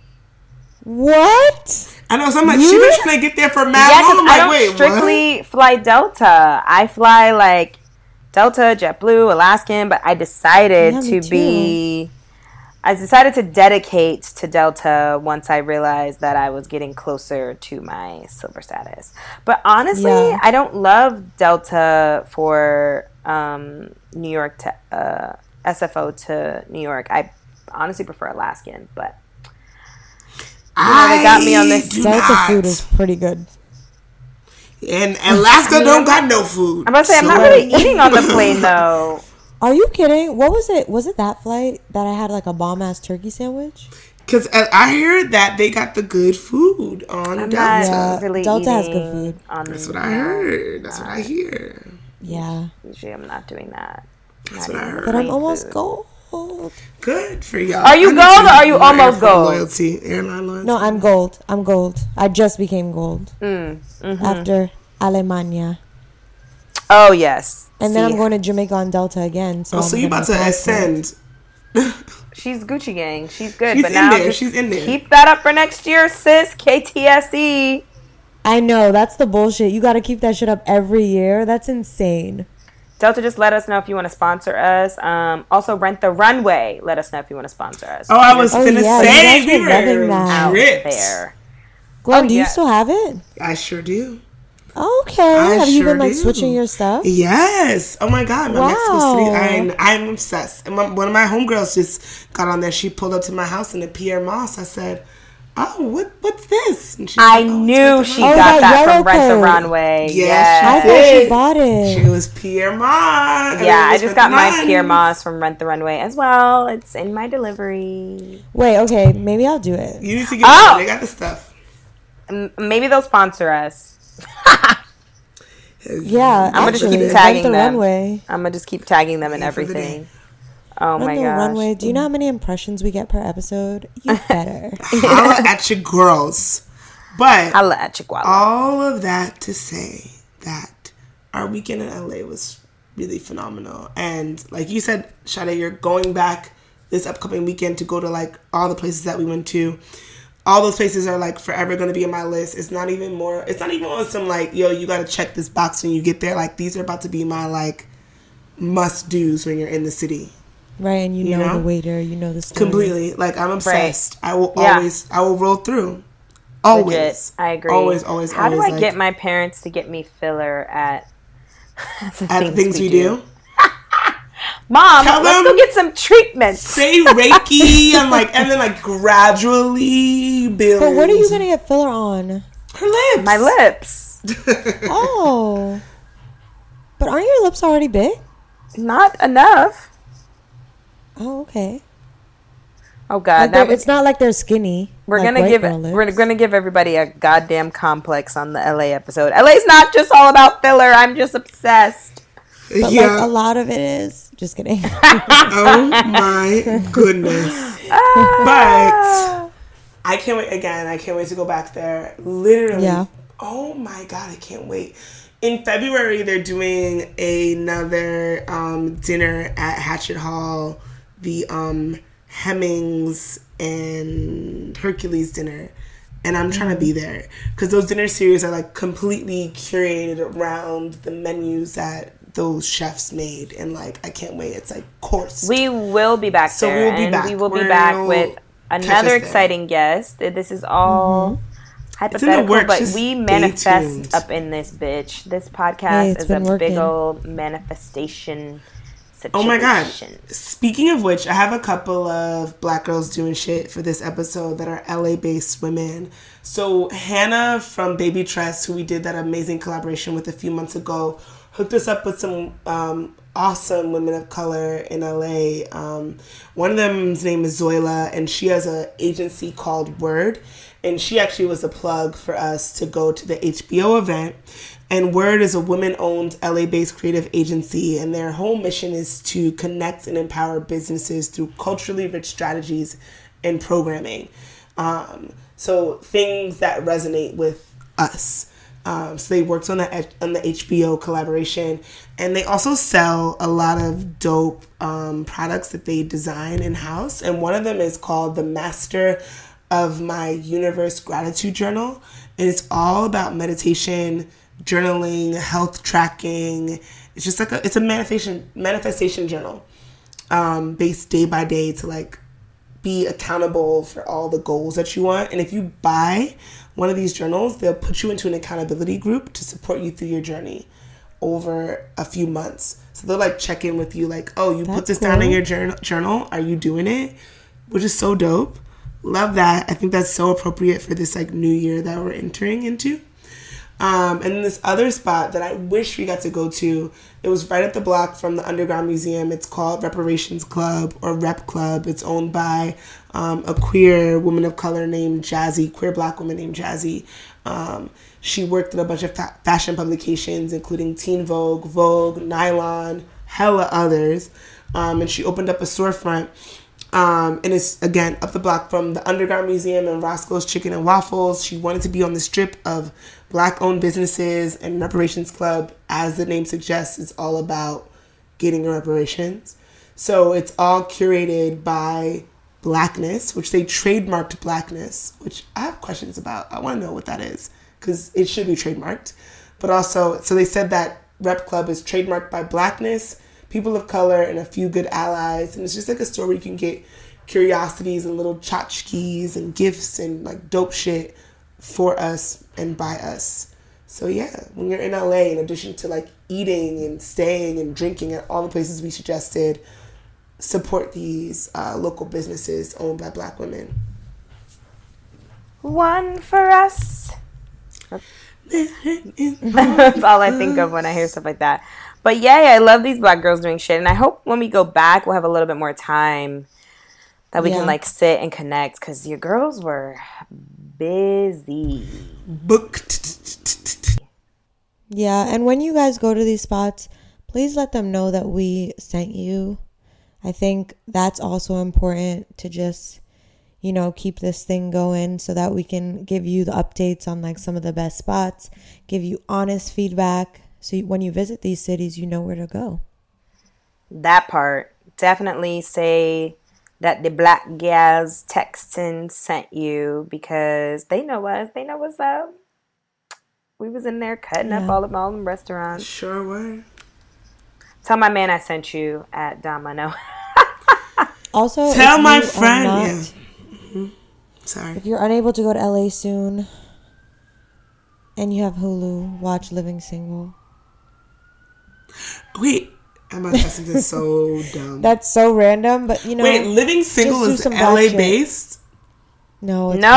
What? I know. So I'm like, she been trying to get there for mad Yeah, long. I'm I like, don't wait, strictly fly Delta. I fly like Delta, JetBlue, Alaskan, but I decided Yeah, me to be. I decided to dedicate to Delta once I realized that I was getting closer to my silver status. But honestly, Yeah. I don't love Delta for um, New York to uh, SFO to New York. I honestly prefer Alaskan, but I they got me on this do Delta not. food is pretty good. And Alaska don't got no food. I'm about to say I'm not really eating on the plane though. Are you kidding? What was it? Was it that flight that I had like a bomb ass turkey sandwich? Because I I heard that they got the good food on I'm Delta. not Yeah, really Delta has good food. On, That's what I heard. That's what I hear. Yeah, Usually, I'm not doing that. That's what I heard. but I'm almost food. gold. Good for y'all. Are you I gold or are you almost gold? Loyalty, airline loyalty. No, I'm gold. I'm gold. I just became gold Mm, mm-hmm. after Alemania, Oh yes. and then See, I'm going to Jamaica on Delta again. So Oh, I'm so you gonna about to ascend? She's Gucci gang. She's good. She's but in now there. She's in there. Keep that up for next year, sis. KTSE. I know that's the bullshit. You got to keep that shit up every year. That's insane. Delta, just let us know if you want to sponsor us. Um, also, rent the runway. Let us know if you want to sponsor us. Oh, I was Oh, finna yeah, you say guys we were were loving that. out ripped. there. Glynn, Oh, do you still have it? I sure do. Okay. I have you been like do. switching your stuff? Yes. Oh my God, my Mexico City. Wow. I'm, I'm obsessed. And my, one of my homegirls just got on there. She pulled up to my house in a Pyer Moss. I said, "Oh, what? What's this?" And she's I like, "Oh, knew she. Oh, got that that yellow from Rent the. Runway. Yes, Yes. I she thought did. she bought it. She was Pyer Moss. Yeah, I just got my mine. Pyer Moss from Rent the Runway as well. It's in my delivery. Wait, okay, maybe I'll do it. You need to get Oh. it. They got the stuff. M- Maybe they'll sponsor us. Yeah, I'ma just actually, keep rent tagging the them. runway. I'm gonna just keep tagging them and Wait the everything. Oh Run my the gosh. runway. Do you know how many impressions we get per episode? You better. Holla at your girls. But Holla at Chihuahua. all of that to say that our weekend in LA was really phenomenal. And like you said, Sade, you're going back this upcoming weekend to go to like all the places that we went to. All those places are like forever going to be in my list. It's not even more, it's not even on some like, yo, you got to check this box when you get there. Like these are about to be my like must do's when you're in the city. Right, and you, You know, know? the waiter, you know the story. Completely. Like I'm obsessed. I will Yeah. always, I will roll through. Always. Legit. I agree. Always, always, How do always, I like- get my parents to get me filler at the At the things we do. Mom, Tell let's them- go get some treatments. say Reiki and like and then like gradually build. But what are you gonna get filler on? Her lips. My lips. Oh, but aren't your lips already big? Not enough. Oh, okay. Oh God, Like it's not like they're skinny. we're like gonna give girl we're gonna give everybody a goddamn complex on the LA episode. LA's not just all about filler. I'm just obsessed. But like yeah. a lot of it is. Just kidding. oh my goodness. but I can't wait again. I can't wait to go back there. Literally. Yeah. Oh my god, I can't wait. In February, they're doing another um, dinner at Hatchet Hall, the um, Hemings and Hercules dinner. And I'm trying to be there because those dinner series are like completely curated around the menus that those chefs made. And like, I can't wait. It's like course. We will be back So there, we'll be back. we will be We'll back with another exciting guest. This is all hypothetical, works. but Just we manifest up in this bitch. This podcast it's is a big working. old manifestation situation. Oh my god. Speaking of which, I have a couple of black girls doing shit for this episode that are LA based women. So Hannah from Baby Tress, who we did that amazing collaboration with a few months ago, hooked us up with some um, awesome women of color in LA. Um, one of them's name is Zoila, and she has an agency called Word. And she actually was a plug for us to go to the HBO event. And Word is a women owned LA based creative agency, and their whole mission is to connect and empower businesses through culturally rich strategies and programming. Um, so, things that resonate with us. Um, so they worked on the on the HBO collaboration, and they also sell a lot of dope um, products that they design in house. And one of them is called the Master of my universe gratitude journal and it's all about meditation journaling health tracking. It's just like a it's a manifestation manifestation journal um, based day by day to like be accountable for all the goals that you want. And if you buy one of these journals they'll put you into an accountability group to support you through your journey over a few months. So they'll like check in with you like oh you put That's this down in your journal journal. Are you doing it? Which is so dope. Love that. I think that's so appropriate for this like new year that we're entering into um, and this other spot that I wish we got to go to, it was right up the block from the Underground Museum. It's called Reparations Club or Rep Club. It's owned by um, a queer woman of color named Jazzy, queer black woman named Jazzy. Um, she worked in a bunch of fa- fashion publications, including Teen Vogue, Vogue, Nylon, hella others. Um, and she opened up a storefront um, and it's again up the block from the Underground Museum and Roscoe's Chicken and Waffles. She wanted to be on the strip of black owned businesses and Reparations Club, as the name suggests, is all about getting reparations. So it's all curated by blackness, which they trademarked blackness, which I have questions about. I want to know what that is because it should be trademarked. But also, so they said that Rep Club is trademarked by blackness, people of color, and a few good allies. And it's just like a store where you can get curiosities and little tchotchkes and gifts and like dope shit for us and by us. So yeah, when you're in LA, in addition to like eating and staying and drinking at all the places we suggested, support these uh, local businesses owned by black women. One for us. That's all I think of when I hear stuff like that. But yeah, yeah, I love these black girls doing shit, and I hope when we go back, we'll have a little bit more time that we Yeah. can like sit and connect because your girls were busy. Booked. Yeah, and when you guys go to these spots, please let them know that we sent you. I think that's also important to just, you know, keep this thing going so that we can give you the updates on like some of the best spots, give you honest feedback. So you, when you visit these cities, you know where to go. That part definitely say that the black gals texting sent you because they know us. They know what's up. We was in there cutting up all of all them restaurants. Sure were. Tell my man I sent you at Domino. Also, Tell my friend. not- yeah. Mhm. Sorry. If you're unable to go to LA soon and you have Hulu, watch Living Single. Wait, I'm about to say something so dumb. That's so random, but you know. Wait, Living Single is some LA based? no, it's no,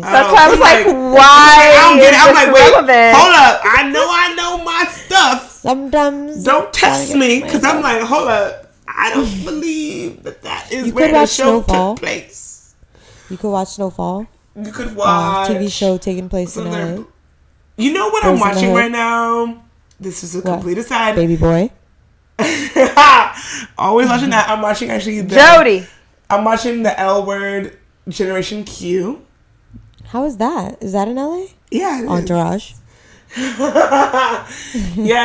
Japanese. that's Oh, why I was like, like- why? I don't get it. I'm this like, wait, relevant? hold up. I know I know my stuff. Sometimes Don't test me because I'm like, hold up. I don't believe that that is You where could the watch show Snowfall. took place. you could watch Snowfall, You could uh, watch TV show taking place in some of their- LA. You know what I'm Girls in the watching right now? This is a What? complete aside. Baby boy. Always watching that. I'm watching actually the Jody. I'm watching the L word Generation Q. How is that? Is that in LA? Yeah, it is. Entourage. yeah,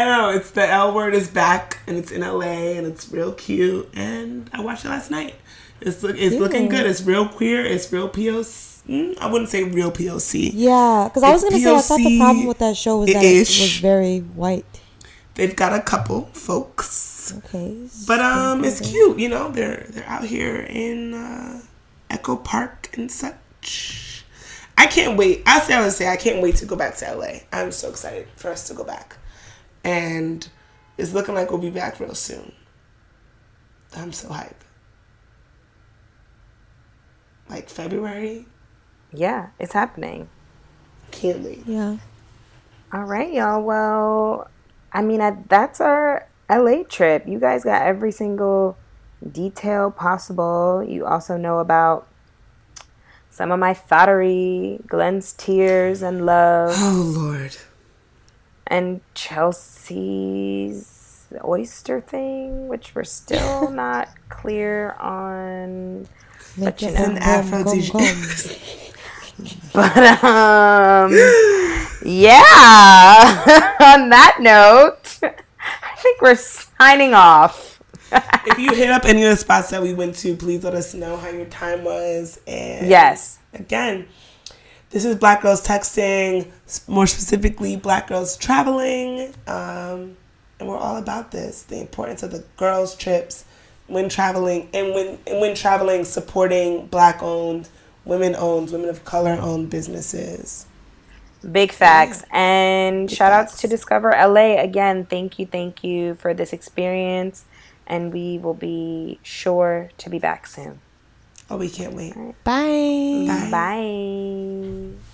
no, it's the L word is back and it's in LA and it's real cute and I watched it last night. It's look it's looking good. It's real queer. It's real POC. mm, I wouldn't say real POC. Yeah, because I was gonna say I thought the problem with that show was that it was very white. They've got a couple folks, Okay. but um, it's cute. You know, they're they're out here in uh, Echo Park and such. I can't wait. I say I would say I can't wait to go back to LA. I'm so excited for us to go back, and it's looking like we'll be back real soon. I'm so hyped. Like February, Yeah, it's happening. can't wait. Yeah. All right, y'all. Well, I mean, I, that's our LA trip. You guys got every single detail possible. You also know about some of my thottery, Glynn's tears and love, Oh Lord. and Chelsea's oyster thing, which we're still not clear on. Make you know, An aphrodisiac. But um, yeah. On that note, I think we're signing off. if you hit up any of the spots that we went to, please let us know how your time was and Yes, again, this is Black Girls Texting, more specifically, Black Girls Traveling. Um, and we're all about this the importance of the girls' trips when traveling, and when, and when traveling, supporting Black owned, women owned, women of color owned businesses. Big facts. And shout outs to Discover LA. Again, thank you, thank you for this experience. And we will be sure to be back soon. Oh, we can't wait. Bye. Bye. Bye.